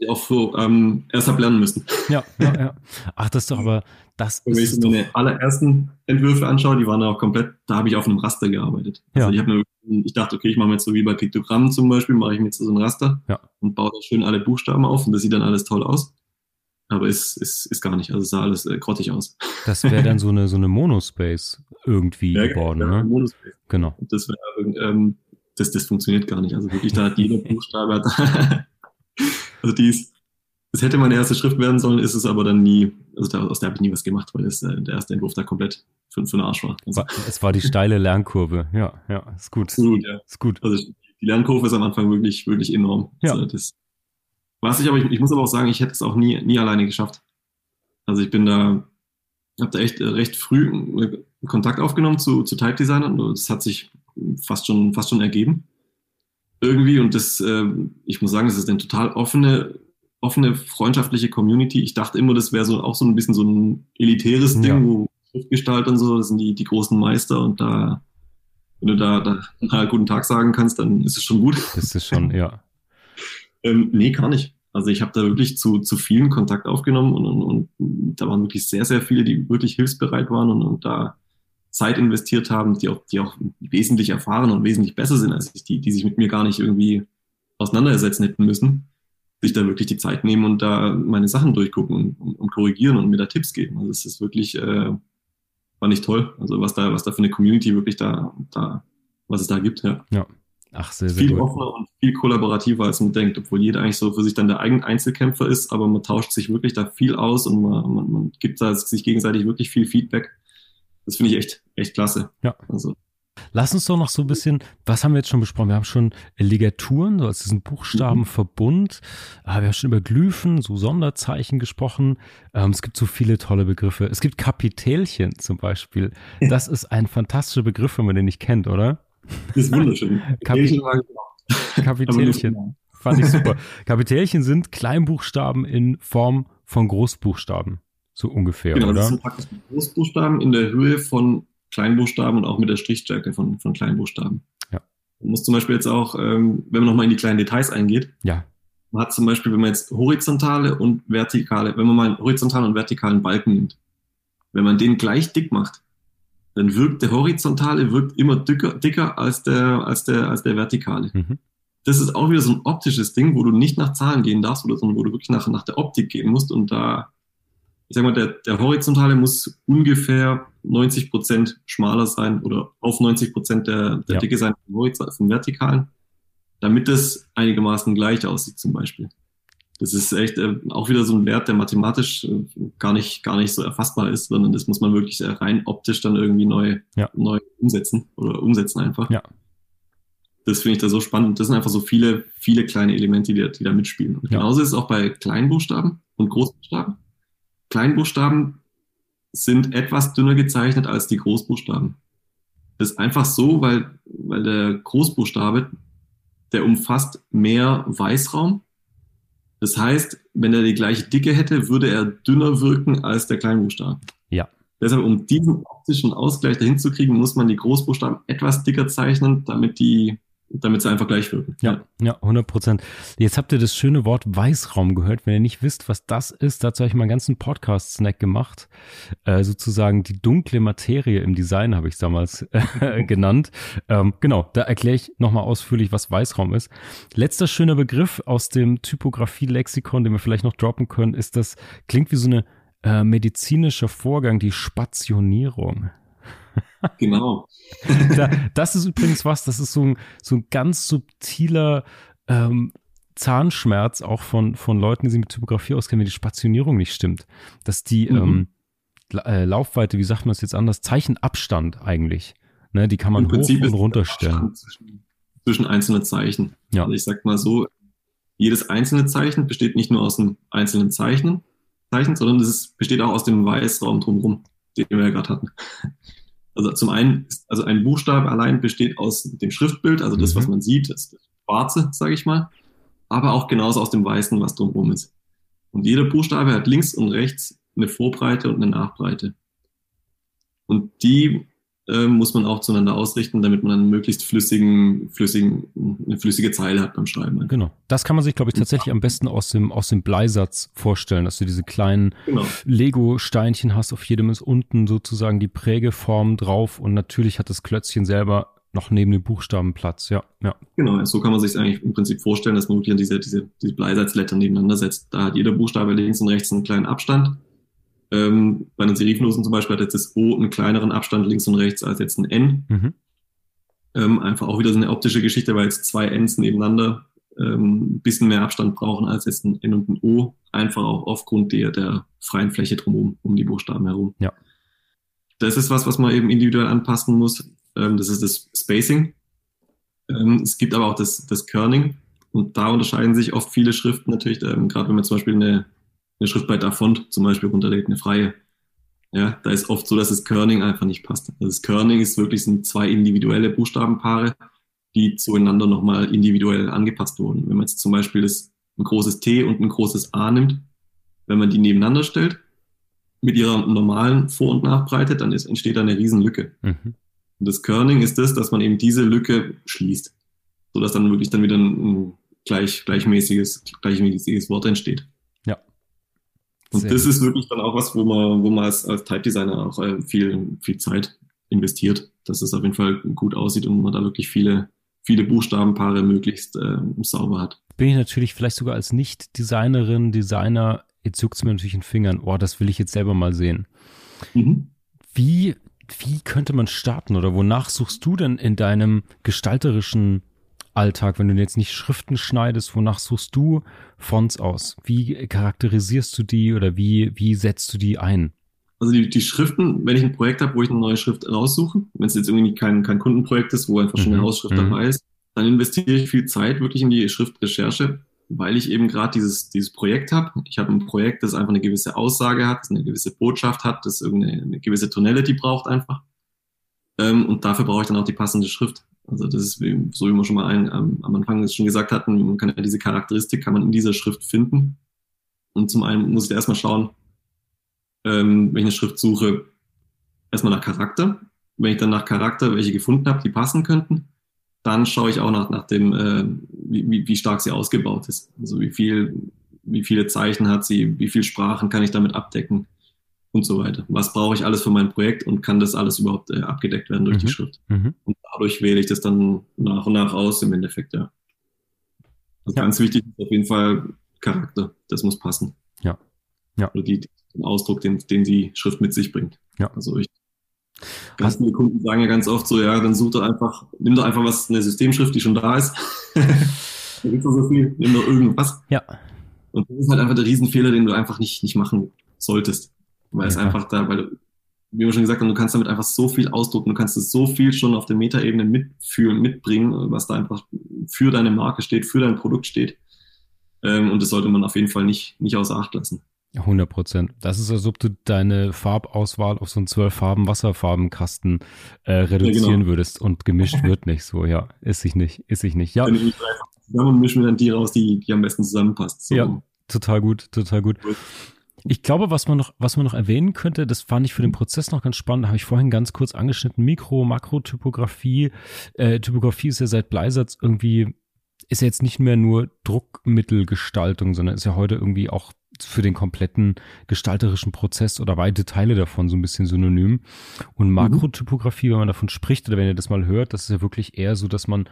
Ja. Die auch so ähm, erst hab lernen müssen. Ja, ja, ja. Ach, das ist doch aber, das Wenn ich mir meine allerersten Entwürfe anschaue, die waren auch komplett, da habe ich auf einem Raster gearbeitet. Also ich, mir, ich dachte, okay, ich mache mir jetzt so wie bei Piktogrammen zum Beispiel, mache ich mir jetzt so ein Raster ja. und baue da schön alle Buchstaben auf und das sieht dann alles toll aus. Aber ist, ist, ist gar nicht. Also es sah alles äh, grottig aus. Das wäre dann so eine, so eine Monospace irgendwie ja, geworden, ja, ne? Monospace. Genau. Und das wäre, ähm, das, das funktioniert gar nicht. Also wirklich, da hat jeder Buchstabe hat, also die ist, das hätte meine erste Schrift werden sollen, ist es aber dann nie, also da, aus der habe ich nie was gemacht, weil das, äh, der erste Entwurf da komplett für, für den Arsch war. Also. Es war die steile Lernkurve, ja, ja, ist gut. Absolut, ja. Ist gut. Also die Lernkurve ist am Anfang wirklich, wirklich enorm. Ja. Also das, was ich aber, ich, ich muss aber auch sagen, ich hätte es auch nie, nie alleine geschafft. Also ich bin da, habe da echt äh, recht früh Kontakt aufgenommen zu, zu Type Designern und das hat sich fast schon, fast schon ergeben. Irgendwie und das, äh, ich muss sagen, es ist eine total offene, offene, freundschaftliche Community. Ich dachte immer, das wäre so auch so ein bisschen so ein elitäres Ding, ja. wo Schriftgestalter und so, das sind die, die großen Meister und da, wenn du da, da einen guten Tag sagen kannst, dann ist es schon gut. Das ist schon, ja. ähm, nee, gar nicht. Also ich habe da wirklich zu, zu vielen Kontakt aufgenommen und, und, und da waren wirklich sehr, sehr viele, die wirklich hilfsbereit waren und, und da Zeit investiert haben, die auch, die auch wesentlich erfahren und wesentlich besser sind als ich, die, die sich mit mir gar nicht irgendwie auseinandersetzen hätten müssen sich da wirklich die Zeit nehmen und da meine Sachen durchgucken und, und korrigieren und mir da Tipps geben. Also es ist wirklich, äh, war nicht toll. Also was da, was da für eine Community wirklich da, da, was es da gibt, ja. Ja. Ach, sehr, sehr viel gut. offener und viel kollaborativer, als man denkt, obwohl jeder eigentlich so für sich dann der eigene Einzelkämpfer ist, aber man tauscht sich wirklich da viel aus und man, man, man gibt da sich gegenseitig wirklich viel Feedback. Das finde ich echt, echt klasse. Ja. Also, Lass uns doch noch so ein bisschen, was haben wir jetzt schon besprochen? Wir haben schon Ligaturen, so als diesen Buchstabenverbund. Ah, Wir haben schon über Glyphen, so Sonderzeichen gesprochen. Ähm, es gibt so viele tolle Begriffe. Es gibt Kapitälchen zum Beispiel. Das ist ein fantastischer Begriff, wenn man den nicht kennt, oder? das ist wunderschön. Kapi- mag ich auch. Aber nur- Kapitälchen. Fand ich super. Kapitälchen sind Kleinbuchstaben in Form von Großbuchstaben. So ungefähr, Genau, das oder? sind praktisch Großbuchstaben in der Höhe von Kleinbuchstaben und auch mit der Strichstärke von, von Kleinbuchstaben. Ja. Man muss zum Beispiel jetzt auch, ähm, wenn man nochmal in die kleinen Details eingeht, Ja. man hat zum Beispiel, wenn man jetzt horizontale und vertikale, wenn man mal einen horizontalen und vertikalen Balken nimmt, wenn man den gleich dick macht, dann wirkt der horizontale wirkt immer dicker, dicker als der, als der, als der vertikale. Mhm. Das ist auch wieder so ein optisches Ding, wo du nicht nach Zahlen gehen darfst, oder, sondern wo du wirklich nach, nach der Optik gehen musst. Und da, ich sag mal, der, der horizontale muss ungefähr 90 Prozent schmaler sein oder auf 90 Prozent der, der Ja. Dicke sein vom, vom vertikalen, damit es einigermaßen gleich aussieht zum Beispiel. Das ist echt äh, auch wieder so ein Wert, der mathematisch äh, gar nicht, gar nicht so erfassbar ist, sondern das muss man wirklich rein optisch dann irgendwie neu, Ja. neu umsetzen oder umsetzen einfach. Ja. Das finde ich da so spannend. Das sind einfach so viele, viele kleine Elemente, die, da- die da mitspielen. Und Ja. genauso ist es auch bei Kleinbuchstaben und Großbuchstaben. Kleinbuchstaben sind etwas dünner gezeichnet als die Großbuchstaben. Das ist einfach so, weil, weil der Großbuchstabe, der umfasst mehr Weißraum. Das heißt, wenn er die gleiche Dicke hätte, würde er dünner wirken als der Kleinbuchstabe. Ja. Deshalb, um diesen optischen Ausgleich dahin zu kriegen, muss man die Großbuchstaben etwas dicker zeichnen, damit die, damit sie einfach gleich wirken. Ja, ja, 100 Prozent. Jetzt habt ihr das schöne Wort Weißraum gehört. Wenn ihr nicht wisst, was das ist, dazu habe ich mal einen ganzen Podcast-Snack gemacht. Äh, sozusagen die dunkle Materie im Design habe ich es damals äh, genannt. Ähm, genau, da erkläre ich nochmal ausführlich, was Weißraum ist. Letzter schöner Begriff aus dem Typografie-Lexikon, den wir vielleicht noch droppen können, ist das, klingt wie so eine äh, medizinischer Vorgang, die Spationierung. Genau. da, das ist übrigens was, das ist so ein, so ein ganz subtiler ähm, Zahnschmerz auch von, von Leuten, die sich mit Typografie auskennen, wenn die Spationierung nicht stimmt. Dass die Mhm. ähm, äh, Laufweite, wie sagt man das jetzt anders, Zeichenabstand eigentlich. Ne, die kann man Im hoch Prinzip und runterstellen. Abstand Zwischen, zwischen einzelnen Zeichen. Ja. Also ich sag mal so, jedes einzelne Zeichen besteht nicht nur aus einem einzelnen Zeichen, Zeichen sondern es besteht auch aus dem Weißraum drumherum, den wir ja gerade hatten. Also zum einen, ist, also ein Buchstabe allein besteht aus dem Schriftbild, also das, Mhm. was man sieht, das Schwarze, sage ich mal, aber auch genauso aus dem Weißen, was drumherum ist. Und jeder Buchstabe hat links und rechts eine Vorbreite und eine Nachbreite. Und die äh, muss man auch zueinander ausrichten, damit man einen möglichst flüssigen, flüssigen, eine flüssige Zeile hat beim Schreiben. Genau. Das kann man sich, glaube ich, tatsächlich am besten aus dem, aus dem Bleisatz vorstellen, dass du diese kleinen Genau. Lego-Steinchen hast. Auf jedem ist unten sozusagen die Prägeform drauf und natürlich hat das Klötzchen selber noch neben dem Buchstaben Platz. Ja, ja. Genau, so kann man sich eigentlich im Prinzip vorstellen, dass man wirklich diese, diese, diese Bleisatzletter nebeneinander setzt. Da hat jeder Buchstabe links und rechts einen kleinen Abstand. Ähm, bei den Seriflosen zum Beispiel hat jetzt das O einen kleineren Abstand links und rechts als jetzt ein N. Mhm. Ähm, einfach auch wieder so eine optische Geschichte, weil jetzt zwei Ns nebeneinander ähm, ein bisschen mehr Abstand brauchen als jetzt ein N und ein O. Einfach auch aufgrund der, der freien Fläche drumherum, um die Buchstaben herum. Ja. Das ist was, was man eben individuell anpassen muss. Ähm, das ist das Spacing. Ähm, es gibt aber auch das, das Kerning. Und da unterscheiden sich oft viele Schriften natürlich, ähm, gerade wenn man zum Beispiel eine, eine Schrift bei Dafont zum Beispiel runterlegt, eine freie. Ja, da ist oft so, dass das Kerning einfach nicht passt. Also das Kerning ist wirklich sind zwei individuelle Buchstabenpaare, die zueinander nochmal individuell angepasst wurden. Wenn man jetzt zum Beispiel das, ein großes T und ein großes A nimmt, wenn man die nebeneinander stellt, mit ihrer normalen Vor- und Nachbreite, dann ist, entsteht da eine Riesenlücke. Mhm. Und das Kerning ist das, dass man eben diese Lücke schließt, sodass dann wirklich dann wieder ein, ein gleich, gleichmäßiges, gleichmäßiges Wort entsteht. Und Sehr das gut. ist wirklich dann auch was, wo man, wo man als, als Type Designer auch äh, viel, viel Zeit investiert, dass es auf jeden Fall gut aussieht und man da wirklich viele, viele Buchstabenpaare möglichst äh, sauber hat. Bin ich natürlich vielleicht sogar als Nicht-Designerin, Designer, jetzt juckt es mir natürlich in den Fingern. Oh, das will ich jetzt selber mal sehen. Mhm. Wie, wie könnte man starten oder wonach suchst du denn in deinem gestalterischen Alltag, wenn du jetzt nicht Schriften schneidest, wonach suchst du Fonts aus? Wie charakterisierst du die oder wie, wie setzt du die ein? Also die, die Schriften, wenn ich ein Projekt habe, wo ich eine neue Schrift raussuche, wenn es jetzt irgendwie kein, kein Kundenprojekt ist, wo einfach schon eine mhm. Hausschrift mhm. dabei ist, dann investiere ich viel Zeit wirklich in die Schriftrecherche, weil ich eben gerade dieses, dieses Projekt habe. Ich habe ein Projekt, das einfach eine gewisse Aussage hat, das eine gewisse Botschaft hat, das irgendeine eine gewisse Tonality braucht einfach. Ähm, und dafür brauche ich dann auch die passende Schrift. Also das ist, wie, so wie wir schon mal ein, am, am Anfang schon gesagt hatten, man kann ja diese Charakteristik kann man in dieser Schrift finden. Und zum einen muss ich erstmal schauen, ähm, wenn ich eine Schrift suche, erstmal nach Charakter. Wenn ich dann nach Charakter welche gefunden habe, die passen könnten, dann schaue ich auch nach, nach dem, äh, wie, wie stark sie ausgebaut ist. Also wie viel, wie viele Zeichen hat sie, wie viele Sprachen kann ich damit abdecken und so weiter. Was brauche ich alles für mein Projekt und kann das alles überhaupt äh, abgedeckt werden durch mhm. die Schrift? Mhm. Und dadurch wähle ich das dann nach und nach aus im Endeffekt, ja. Also ja. ganz wichtig ist auf jeden Fall Charakter. Das muss passen. Ja. Ja. Oder die, den Ausdruck, den, den die Schrift mit sich bringt. Ja. Also ich Ganz viele Kunden sagen ja ganz oft so, ja, dann such doch einfach, nimm doch einfach was, eine Systemschrift, die schon da ist. da gibt es so viel, nimm doch irgendwas. Ja. Und das ist halt einfach der Riesenfehler, den du einfach nicht, nicht machen solltest. Weil ja. es einfach da, weil, wie wir schon gesagt haben, du kannst damit einfach so viel ausdrucken, du kannst es so viel schon auf der Metaebene mitfühlen, mitbringen, was da einfach für deine Marke steht, für dein Produkt steht. Ähm, und das sollte man auf jeden Fall nicht, nicht außer Acht lassen. 100 Prozent. Das ist, als ob du deine Farbauswahl auf so einen zwölf Farben Wasserfarbenkasten äh, reduzieren ja, genau. würdest und gemischt wird nicht so. Ja, ist sich nicht, ist sich nicht. Ja. Dann zusammen mischen wir dann die raus, die, die am besten zusammenpasst. So. Ja, total gut, total gut. Ich glaube, was man noch, was man noch erwähnen könnte, das fand ich für den Prozess noch ganz spannend, habe ich vorhin ganz kurz angeschnitten, Mikro, Makrotypografie. Äh, Typografie ist ja seit Bleisatz irgendwie, ist ja jetzt nicht mehr nur Druckmittelgestaltung, sondern ist ja heute irgendwie auch für den kompletten gestalterischen Prozess oder weite Teile davon so ein bisschen synonym. Und mhm. Makrotypografie, wenn man davon spricht oder wenn ihr das mal hört, das ist ja wirklich eher so, dass man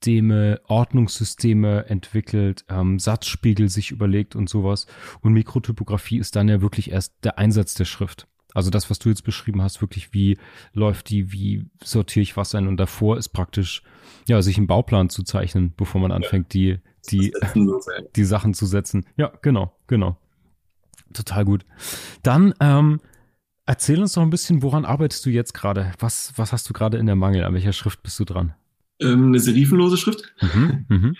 Maßsysteme, Ordnungssysteme entwickelt, ähm, Satzspiegel sich überlegt und sowas. Und Mikrotypografie ist dann ja wirklich erst der Einsatz der Schrift. Also das, was du jetzt beschrieben hast, wirklich, wie läuft die, wie sortiere ich was ein und davor ist praktisch, ja, sich einen Bauplan zu zeichnen, bevor man anfängt, die, die, die Sachen zu setzen. Ja, genau, genau. Total gut. Dann ähm, erzähl uns doch ein bisschen, woran arbeitest du jetzt gerade? Was, was hast du gerade in der Mangel? An welcher Schrift bist du dran? Ähm, eine serifenlose Schrift. Mhm, mhm.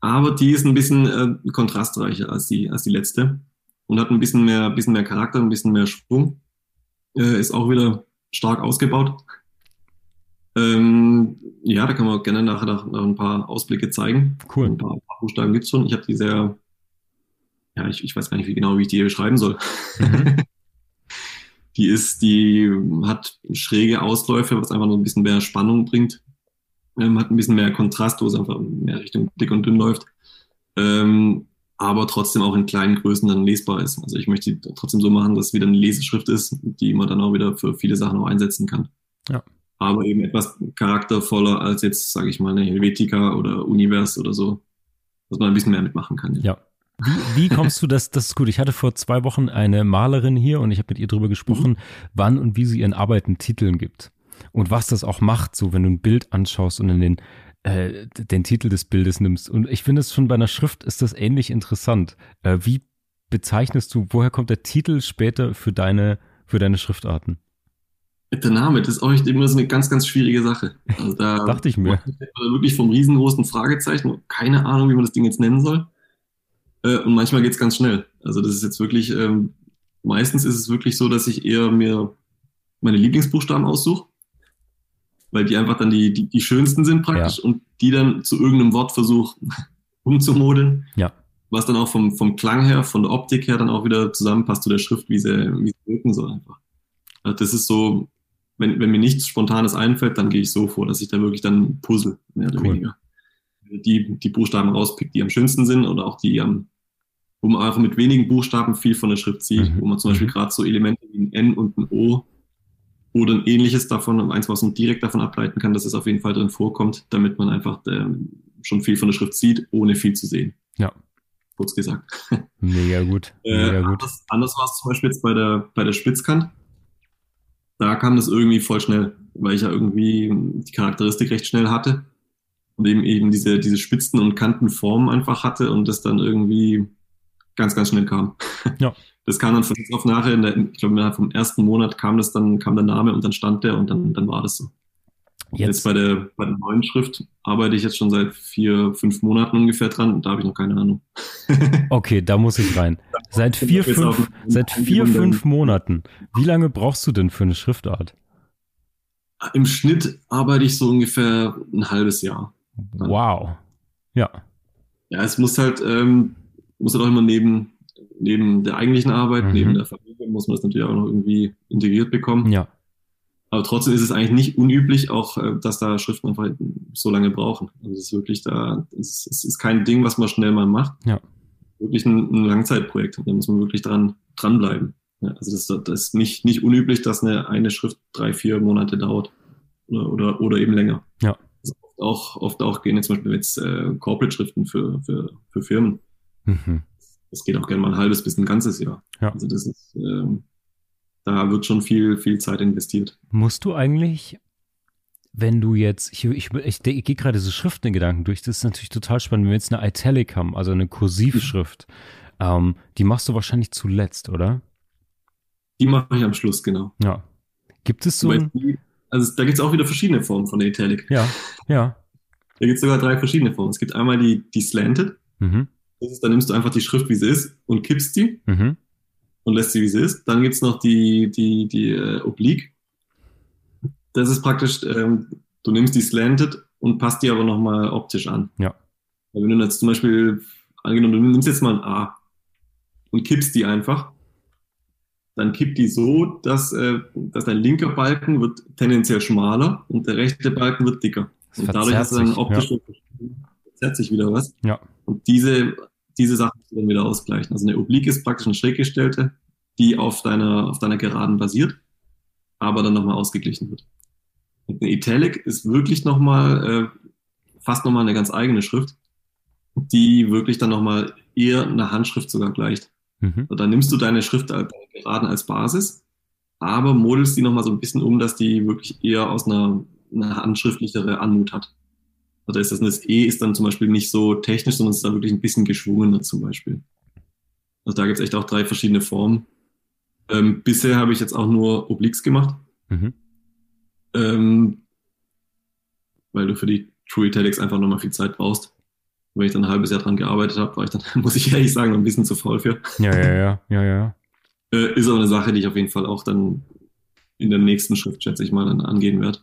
Aber die ist ein bisschen äh, kontrastreicher als die, als die letzte und hat ein bisschen mehr, bisschen mehr Charakter, ein bisschen mehr Schwung. Äh, ist auch wieder stark ausgebaut. Ähm, ja, da kann man gerne nachher noch, noch ein paar Ausblicke zeigen. Cool. Ein paar, ein paar Buchstaben gibt es schon. Ich habe die sehr, ja, ich, ich weiß gar nicht wie genau, wie ich die hier beschreiben soll. Mhm. die ist, die hat schräge Ausläufe, was einfach nur ein bisschen mehr Spannung bringt. Ähm, hat ein bisschen mehr Kontrast, wo es einfach mehr Richtung dick und dünn läuft. Ähm, aber trotzdem auch in kleinen Größen dann lesbar ist. Also ich möchte die trotzdem so machen, dass es wieder eine Leseschrift ist, die man dann auch wieder für viele Sachen auch einsetzen kann. Ja aber eben etwas charaktervoller als jetzt, sage ich mal, eine Helvetica oder Univers oder so, dass man ein bisschen mehr mitmachen kann. Ja. ja. Wie, wie kommst du das? Das ist gut. Ich hatte vor zwei Wochen eine Malerin hier und ich habe mit ihr darüber gesprochen, mhm. wann und wie sie ihren Arbeiten Titeln gibt und was das auch macht, so wenn du ein Bild anschaust und in den äh, den Titel des Bildes nimmst. Und ich finde es schon bei einer Schrift ist das ähnlich interessant. Äh, wie bezeichnest du? Woher kommt der Titel später für deine für deine Schriftarten? Der Name, das ist auch immer so eine ganz, ganz schwierige Sache. Also da Dachte ich mir. Wirklich vom riesengroßen Fragezeichen, keine Ahnung, wie man das Ding jetzt nennen soll. Äh, und manchmal geht es ganz schnell. Also das ist jetzt wirklich, ähm, meistens ist es wirklich so, dass ich eher mir meine Lieblingsbuchstaben aussuche, weil die einfach dann die, die, die schönsten sind praktisch ja. und die dann zu irgendeinem Wort versuche umzumodeln. Ja. Was dann auch vom, vom Klang her, von der Optik her dann auch wieder zusammenpasst zu der Schrift, wie sie, wie sie wirken soll einfach. Also das ist so, wenn, wenn mir nichts Spontanes einfällt, dann gehe ich so vor, dass ich da wirklich dann puzzle, mehr oder cool. weniger. Die, die Buchstaben rauspickt, die am schönsten sind oder auch die am, wo man einfach mit wenigen Buchstaben viel von der Schrift sieht, mhm. wo man zum Beispiel mhm. gerade so Elemente wie ein N und ein O oder ein ähnliches davon, eins, was man direkt davon ableiten kann, dass es auf jeden Fall drin vorkommt, damit man einfach äh, schon viel von der Schrift sieht, ohne viel zu sehen. Ja. Kurz gesagt. Mega gut. Mega äh, gut. Anders, anders war es zum Beispiel jetzt bei der, bei der Spitzkant da kam das irgendwie voll schnell, weil ich ja irgendwie die Charakteristik recht schnell hatte. und eben eben diese, diese Spitzen- und Kantenformen einfach hatte und das dann irgendwie ganz, ganz schnell kam. Ja. Das kam dann von jetzt auf nachher, der, ich glaube, innerhalb vom ersten Monat kam das dann, kam der Name und dann stand der und dann, dann war das so. Jetzt, jetzt bei, der, bei der neuen Schrift arbeite ich jetzt schon seit vier, fünf Monaten ungefähr dran und da habe ich noch keine Ahnung. okay, da muss ich rein. Seit vier, fünf, seit vier, fünf Monaten. Wie lange brauchst du denn für eine Schriftart? Im Schnitt arbeite ich so ungefähr ein halbes Jahr. Wow. Ja. Ja, es muss halt, ähm, muss halt auch immer neben, neben der eigentlichen Arbeit, mhm. neben der Familie, muss man das natürlich auch noch irgendwie integriert bekommen. Ja. Aber trotzdem ist es eigentlich nicht unüblich, auch, äh, dass da Schriften einfach so lange brauchen. Also es ist wirklich da, es ist, ist kein Ding, was man schnell mal macht. Ja. Wirklich ein, ein Langzeitprojekt. Da muss man wirklich dran, dranbleiben. Ja, also das, das ist nicht, nicht unüblich, dass eine, eine Schrift drei, vier Monate dauert. Oder, oder, oder eben länger. Ja. Also oft auch, oft auch gehen jetzt zum Beispiel jetzt äh, Corporate-Schriften für, für, für Firmen. Mhm. Das geht auch gerne mal ein halbes bis ein ganzes Jahr. Ja. Also das ist, ähm, da wird schon viel, viel Zeit investiert. Musst du eigentlich, wenn du jetzt, ich, ich, ich, ich gehe gerade so Schriften in Gedanken durch, das ist natürlich total spannend, wenn wir jetzt eine Italic haben, also eine Kursivschrift, ähm, die machst du wahrscheinlich zuletzt, oder? Die mache ich am Schluss, genau. Ja. Gibt es so ein... Also da gibt es auch wieder verschiedene Formen von der Italic. Ja, ja. Da gibt es sogar drei verschiedene Formen. Es gibt einmal die, die Slanted. Mhm. Das ist, da nimmst du einfach die Schrift, wie sie ist, und kippst die. Mhm und lässt sie, wie sie ist. Dann gibt es noch die, die, die äh, Oblique. Das ist praktisch, ähm, du nimmst die Slanted und passt die aber nochmal optisch an. Ja. Wenn du jetzt zum Beispiel, angenommen, du nimmst jetzt mal ein A und kippst die einfach, dann kippt die so, dass, äh, dass dein linker Balken wird tendenziell schmaler und der rechte Balken wird dicker. Das und dadurch hast du dann optisch ja. verzerrt sich wieder was. Ja. Und diese diese Sachen dann wieder ausgleichen. Also eine Oblique ist praktisch eine schräggestellte, die auf deiner, auf deiner Geraden basiert, aber dann nochmal ausgeglichen wird. Und eine Italic ist wirklich nochmal, äh, fast nochmal eine ganz eigene Schrift, die wirklich dann nochmal eher einer Handschrift sogar gleicht. Mhm. Also dann nimmst du deine Schrift als Geraden als Basis, aber modelst die nochmal so ein bisschen um, dass die wirklich eher aus einer, einer handschriftlichere Anmut hat. Oder ist das das E ist dann zum Beispiel nicht so technisch, sondern es ist dann wirklich ein bisschen geschwungener zum Beispiel. Also da gibt es echt auch drei verschiedene Formen. Ähm, bisher habe ich jetzt auch nur Obliques gemacht. Mhm. Ähm, weil du für die True Italics einfach nochmal viel Zeit brauchst. wenn ich dann ein halbes Jahr dran gearbeitet habe, war ich dann, muss ich ehrlich sagen, ein bisschen zu faul für. Ja, ja, ja, ja, ja. Äh, ist aber eine Sache, die ich auf jeden Fall auch dann in der nächsten Schrift, schätze ich mal, dann angehen werde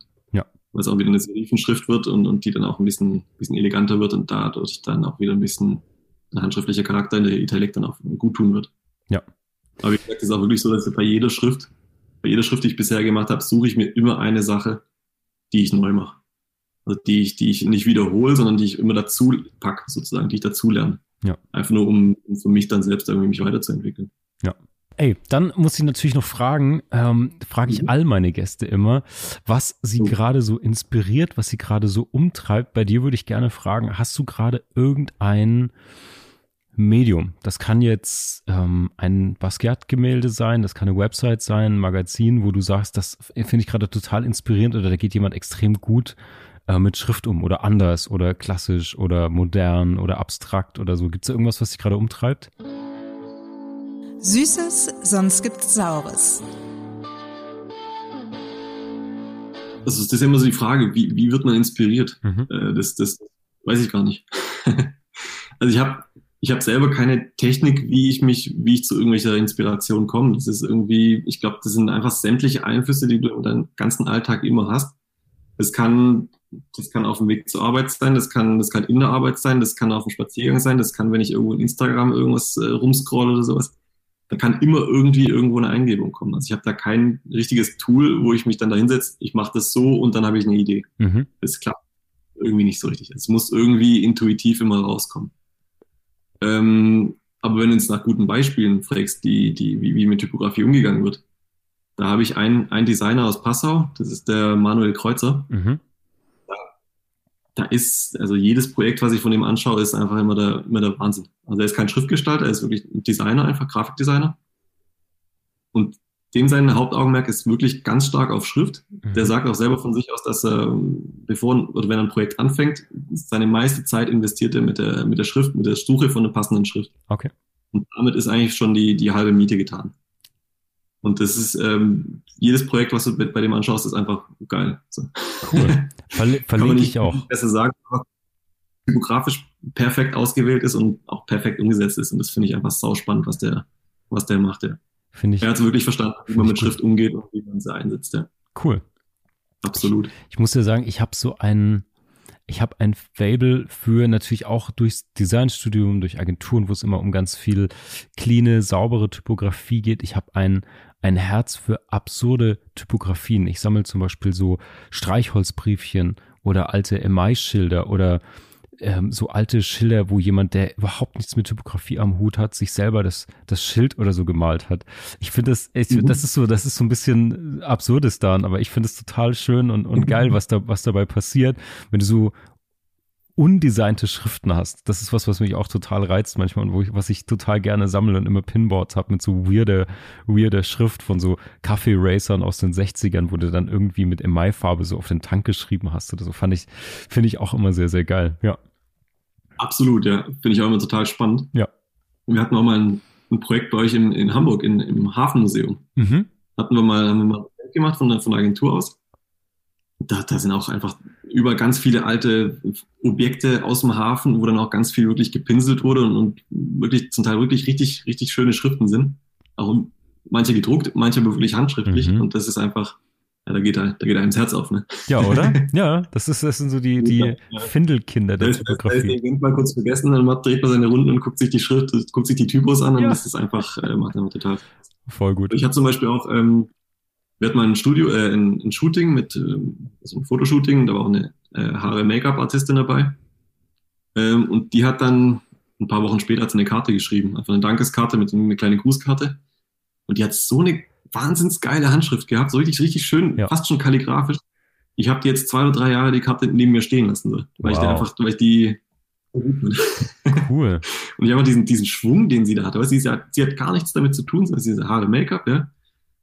weil es auch wieder eine Serifenschrift wird und, und die dann auch ein bisschen, bisschen eleganter wird und dadurch dann auch wieder ein bisschen ein handschriftlicher Charakter in der Italic dann auch gut tun wird. Ja. Aber wie gesagt, es ist auch wirklich so, dass bei jeder Schrift, bei jeder Schrift, die ich bisher gemacht habe, suche ich mir immer eine Sache, die ich neu mache. Also die ich, die ich nicht wiederhole, sondern die ich immer dazu packe, sozusagen, die ich dazu lerne. Ja. Einfach nur, um, um für mich dann selbst irgendwie mich weiterzuentwickeln. Ja. Ey, dann muss ich natürlich noch fragen, ähm, frage ich mhm. all meine Gäste immer, was sie gerade so inspiriert, was sie gerade so umtreibt. Bei dir würde ich gerne fragen, hast du gerade irgendein Medium? Das kann jetzt ähm, ein Basquiat-Gemälde sein, das kann eine Website sein, ein Magazin, wo du sagst, das finde ich gerade total inspirierend oder da geht jemand extrem gut äh, mit Schrift um oder anders oder klassisch oder modern oder abstrakt oder so. Gibt es irgendwas, was dich gerade umtreibt? Süßes, sonst gibt's Saures. Also das ist immer so die Frage, wie, wie wird man inspiriert? Mhm. Äh, das, das weiß ich gar nicht. also ich habe ich hab selber keine Technik, wie ich mich, wie ich zu irgendwelcher Inspiration komme. Das ist irgendwie, ich glaube, das sind einfach sämtliche Einflüsse, die du in deinem ganzen Alltag immer hast. Das kann, das kann auf dem Weg zur Arbeit sein, das kann, das kann in der Arbeit sein, das kann auf dem Spaziergang sein, das kann, wenn ich irgendwo in Instagram irgendwas äh, rumscroll oder sowas da kann immer irgendwie irgendwo eine Eingebung kommen. Also ich habe da kein richtiges Tool, wo ich mich dann da hinsetze, ich mache das so und dann habe ich eine Idee. Mhm. Das klappt irgendwie nicht so richtig. Es muss irgendwie intuitiv immer rauskommen. Ähm, aber wenn du uns nach guten Beispielen fragst, die, die, wie, wie mit Typografie umgegangen wird, da habe ich einen, einen Designer aus Passau, das ist der Manuel Kreuzer. Mhm da ist, also jedes Projekt, was ich von ihm anschaue, ist einfach immer der, immer der Wahnsinn. Also er ist kein Schriftgestalter, er ist wirklich ein Designer, einfach Grafikdesigner. Und dem sein Hauptaugenmerk ist wirklich ganz stark auf Schrift. Mhm. Der sagt auch selber von sich aus, dass er, bevor oder wenn er ein Projekt anfängt, seine meiste Zeit investiert er mit der, mit der Schrift, mit der Suche von einer passenden Schrift. Okay. Und damit ist eigentlich schon die, die halbe Miete getan. Und das ist, ähm, jedes Projekt, was du bei dem anschaust, ist einfach geil. So. Cool. Verli verlinke ich auch. Besser sagen, typografisch perfekt ausgewählt ist und auch perfekt umgesetzt ist. Und das finde ich einfach sau spannend, was der, was der macht. Ja. Finde ich. Er hat wirklich verstanden, wie man mit Schrift umgeht und wie man sie einsetzt. Ja. Cool. Absolut. Ich, ich muss dir sagen, ich habe so ein, ich habe ein Fable für natürlich auch durchs Designstudium, durch Agenturen, wo es immer um ganz viel cleane, saubere Typografie geht. Ich habe ein, ein Herz für absurde Typografien. Ich sammle zum Beispiel so Streichholzbriefchen oder alte Emaille-Schilder oder ähm, so alte Schilder, wo jemand, der überhaupt nichts mit Typografie am Hut hat, sich selber das, das Schild oder so gemalt hat. Ich finde das, ich, mhm. das ist so, das ist so ein bisschen Absurdistan, aber ich finde es total schön und, und geil, was da, was dabei passiert, wenn du so undesignte Schriften hast. Das ist was, was mich auch total reizt manchmal und wo ich, was ich total gerne sammle und immer Pinboards habe mit so weirder, weirder Schrift von so Kaffee-Racern aus den 60ern, wo du dann irgendwie mit Emailfarbe so auf den Tank geschrieben hast oder so. Fand ich, finde ich auch immer sehr, sehr geil. Ja. Absolut, ja. Finde ich auch immer total spannend. Ja. Wir hatten auch mal ein, ein Projekt bei euch in, in Hamburg, in, im Hafenmuseum. Mhm. Hatten wir mal, haben wir mal gemacht von der, von der Agentur aus. Da, da sind auch einfach über ganz viele alte Objekte aus dem Hafen, wo dann auch ganz viel wirklich gepinselt wurde und, und wirklich zum Teil wirklich richtig, richtig schöne Schriften sind. Auch manche gedruckt, manche wirklich handschriftlich. Mhm. Und das ist einfach, ja, da geht, da, da geht einem das Herz auf, ne? Ja, oder? ja, das, ist, das sind so die, die ja. Findelkinder der Typografie. Da ist mal kurz vergessen, dann dreht man seine Runden und guckt sich die Schrift, guckt sich die Typos an und ja. das ist einfach, äh, macht einfach total. Voll gut. Ich hatte zum Beispiel auch, ähm, wir hatten mal ein Studio, äh, ein, ein Shooting mit, äh, also ein Fotoshooting, da war auch eine äh, Haare-Make-up-Artistin dabei. Ähm, und die hat dann ein paar Wochen später hat sie eine Karte geschrieben, einfach eine Dankeskarte mit einer kleinen Grußkarte. Und die hat so eine wahnsinns geile Handschrift gehabt, so richtig, richtig schön, ja. fast schon kalligrafisch. Ich habe die jetzt zwei oder drei Jahre die Karte neben mir stehen lassen, so, weil wow. ich da einfach, weil ich die Cool. und ich habe diesen, diesen Schwung, den sie da hatte. Aber sie, sie, hat, sie hat gar nichts damit zu tun, sondern diese Haare Make-up, ja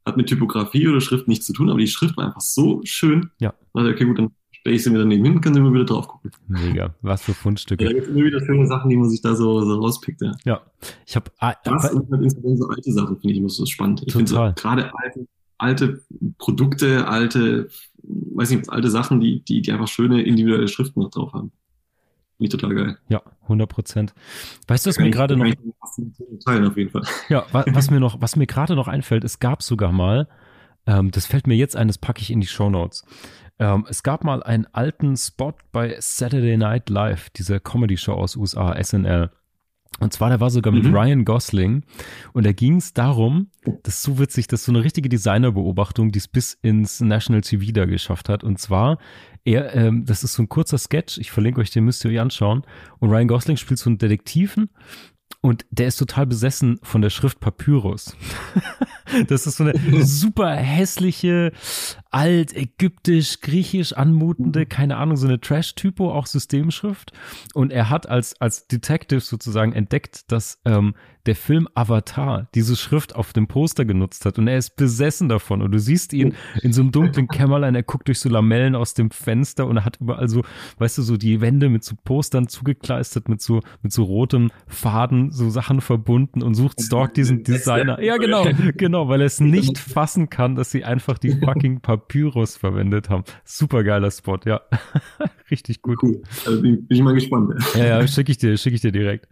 hat mit Typografie oder Schrift nichts zu tun, aber die Schrift war einfach so schön. Ja. Also, okay, gut, dann stelle ich sie mir daneben hin, kann sie immer wieder drauf gucken. Mega, was für Fundstücke. Ja, da gibt immer wieder schöne Sachen, die man sich da so, so rauspickt. Ja, ja. ich habe ah, das und halt insbesondere so alte Sachen finde ich immer so spannend. Ich finde so, gerade alte, alte Produkte, alte, weiß nicht, alte Sachen, die, die, die einfach schöne individuelle Schriften noch drauf haben. Finde ich total geil. Ja, 100 Prozent. Weißt du, was mir gerade noch. Teilen auf jeden Fall. Ja, was mir noch, was mir gerade noch einfällt, es gab sogar mal, ähm, das fällt mir jetzt ein, das packe ich in die Show Notes. Ähm, es gab mal einen alten Spot bei Saturday Night Live, dieser Comedy-Show aus USA, SNL. Und zwar, der war sogar mit mhm. Ryan Gosling. Und da ging es darum, das ist so witzig, das ist so eine richtige Designerbeobachtung, die es bis ins National TV da geschafft hat. Und zwar, er, ähm, das ist so ein kurzer Sketch, ich verlinke euch, den müsst ihr euch anschauen. Und Ryan Gosling spielt so einen Detektiven und der ist total besessen von der Schrift Papyrus. das ist so eine super hässliche, alt, ägyptisch, griechisch anmutende, keine Ahnung, so eine Trash-Typo, auch Systemschrift. Und er hat als, als Detective sozusagen entdeckt, dass ähm, der Film Avatar diese Schrift auf dem Poster genutzt hat. Und er ist besessen davon. Und du siehst ihn in so einem dunklen Kämmerlein, er guckt durch so Lamellen aus dem Fenster und er hat überall so, weißt du, so die Wände mit so Postern zugekleistert, mit so, mit so rotem Faden, so Sachen verbunden und sucht stalkt diesen Designer. Ja, genau, genau, weil er es nicht fassen kann, dass sie einfach die fucking Papyrus verwendet haben. Super geiler Spot, ja. Richtig gut. Cool. Also bin, bin ich mal gespannt. Ja, ja, schicke ich dir, schicke ich dir direkt.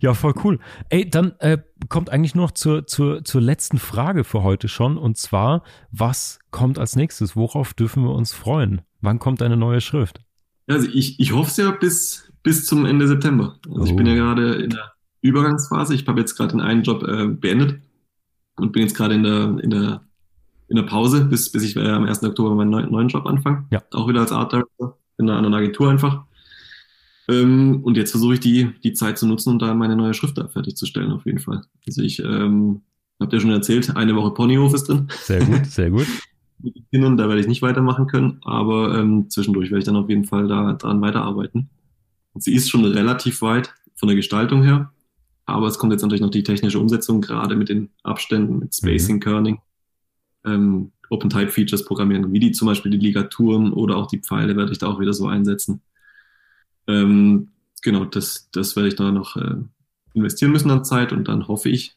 Ja, voll cool. Ey, dann äh, kommt eigentlich nur noch zur, zur, zur letzten Frage für heute schon. Und zwar, was kommt als nächstes? Worauf dürfen wir uns freuen? Wann kommt eine neue Schrift? Also ich, ich hoffe es ja bis, bis zum Ende September. Also oh. ich bin ja oh. gerade in der Übergangsphase. Ich habe jetzt gerade den einen Job äh, beendet und bin jetzt gerade in der, in der, in der Pause, bis, bis ich äh, am 1. Oktober meinen neuen, neuen Job anfange. Ja. Auch wieder als Art Director in einer anderen Agentur einfach. Ähm, und jetzt versuche ich die, die Zeit zu nutzen, um da meine neue Schrift da fertigzustellen, auf jeden Fall. Also ich ähm, habe ja schon erzählt, eine Woche Ponyhof ist drin. Sehr gut, sehr gut. Mit den Kindern, da werde ich nicht weitermachen können, aber ähm, zwischendurch werde ich dann auf jeden Fall da dran weiterarbeiten. Und sie ist schon relativ weit von der Gestaltung her, aber es kommt jetzt natürlich noch die technische Umsetzung, gerade mit den Abständen, mit Spacing, mhm. Kerning, ähm, Open-Type-Features programmieren, wie die zum Beispiel die Ligaturen oder auch die Pfeile werde ich da auch wieder so einsetzen. Ähm, genau, das, das werde ich da noch äh, investieren müssen an Zeit und dann hoffe ich,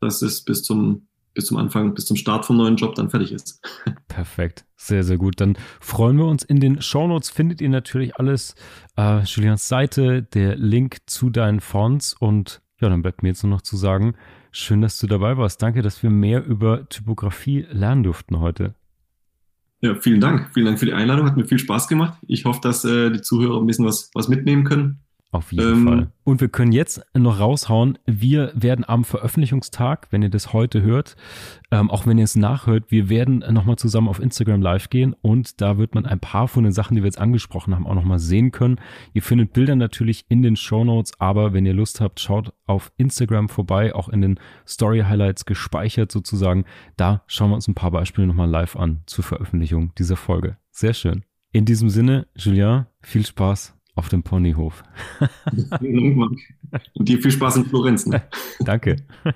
dass es bis zum bis zum Anfang, bis zum Start vom neuen Job dann fertig ist. Perfekt, sehr, sehr gut. Dann freuen wir uns. In den Shownotes findet ihr natürlich alles. Äh, Julians Seite, der Link zu deinen Fonts und ja, dann bleibt mir jetzt nur noch zu sagen, schön, dass du dabei warst. Danke, dass wir mehr über Typografie lernen durften heute. Ja, vielen Dank. Vielen Dank für die Einladung. Hat mir viel Spaß gemacht. Ich hoffe, dass äh, die Zuhörer ein bisschen was, was mitnehmen können. Auf jeden ähm, Fall. Und wir können jetzt noch raushauen, wir werden am Veröffentlichungstag, wenn ihr das heute hört, ähm, auch wenn ihr es nachhört, wir werden nochmal zusammen auf Instagram live gehen und da wird man ein paar von den Sachen, die wir jetzt angesprochen haben, auch nochmal sehen können. Ihr findet Bilder natürlich in den Show Notes, aber wenn ihr Lust habt, schaut auf Instagram vorbei, auch in den Story Highlights gespeichert sozusagen. Da schauen wir uns ein paar Beispiele nochmal live an zur Veröffentlichung dieser Folge. Sehr schön. In diesem Sinne, Julien, viel Spaß auf dem Ponyhof. Und dir viel Spaß in Florenz. Ne? Danke.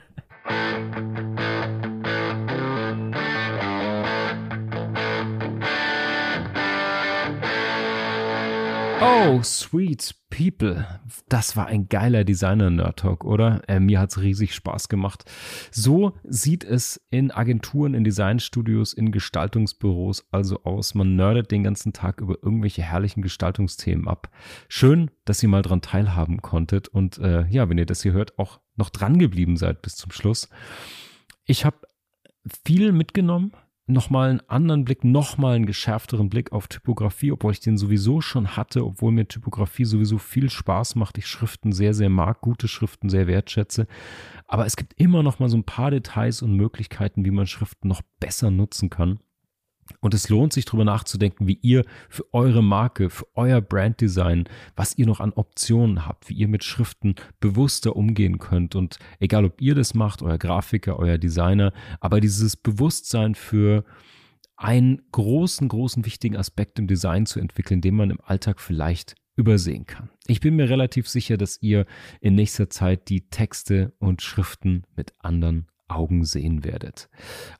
Oh, sweet people. Das war ein geiler Designer-Nerd-Talk, oder? Äh, mir hat's riesig Spaß gemacht. So sieht es in Agenturen, in Designstudios, in Gestaltungsbüros also aus. Man nerdet den ganzen Tag über irgendwelche herrlichen Gestaltungsthemen ab. Schön, dass ihr mal dran teilhaben konntet und äh, ja, wenn ihr das hier hört, auch noch dran geblieben seid bis zum Schluss. Ich habe viel mitgenommen nochmal einen anderen Blick, nochmal einen geschärfteren Blick auf Typografie, obwohl ich den sowieso schon hatte, obwohl mir Typografie sowieso viel Spaß macht, ich Schriften sehr, sehr mag, gute Schriften sehr wertschätze. Aber es gibt immer noch mal so ein paar Details und Möglichkeiten, wie man Schriften noch besser nutzen kann. Und es lohnt sich darüber nachzudenken, wie ihr für eure Marke, für euer Branddesign, was ihr noch an Optionen habt, wie ihr mit Schriften bewusster umgehen könnt. Und egal, ob ihr das macht, euer Grafiker, euer Designer, aber dieses Bewusstsein für einen großen, großen, wichtigen Aspekt im Design zu entwickeln, den man im Alltag vielleicht übersehen kann. Ich bin mir relativ sicher, dass ihr in nächster Zeit die Texte und Schriften mit anderen Augen sehen werdet.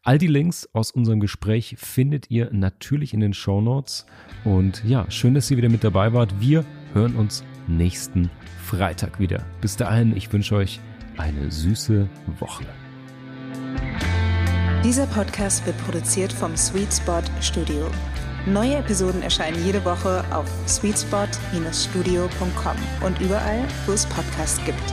All die Links aus unserem Gespräch findet ihr natürlich in den Show Notes. Und ja, schön, dass ihr wieder mit dabei wart. Wir hören uns nächsten Freitag wieder. Bis dahin, ich wünsche euch eine süße Woche. Dieser Podcast wird produziert vom Sweet Spot Studio. Neue Episoden erscheinen jede Woche auf sweetspot-studio.com und überall, wo es Podcasts gibt.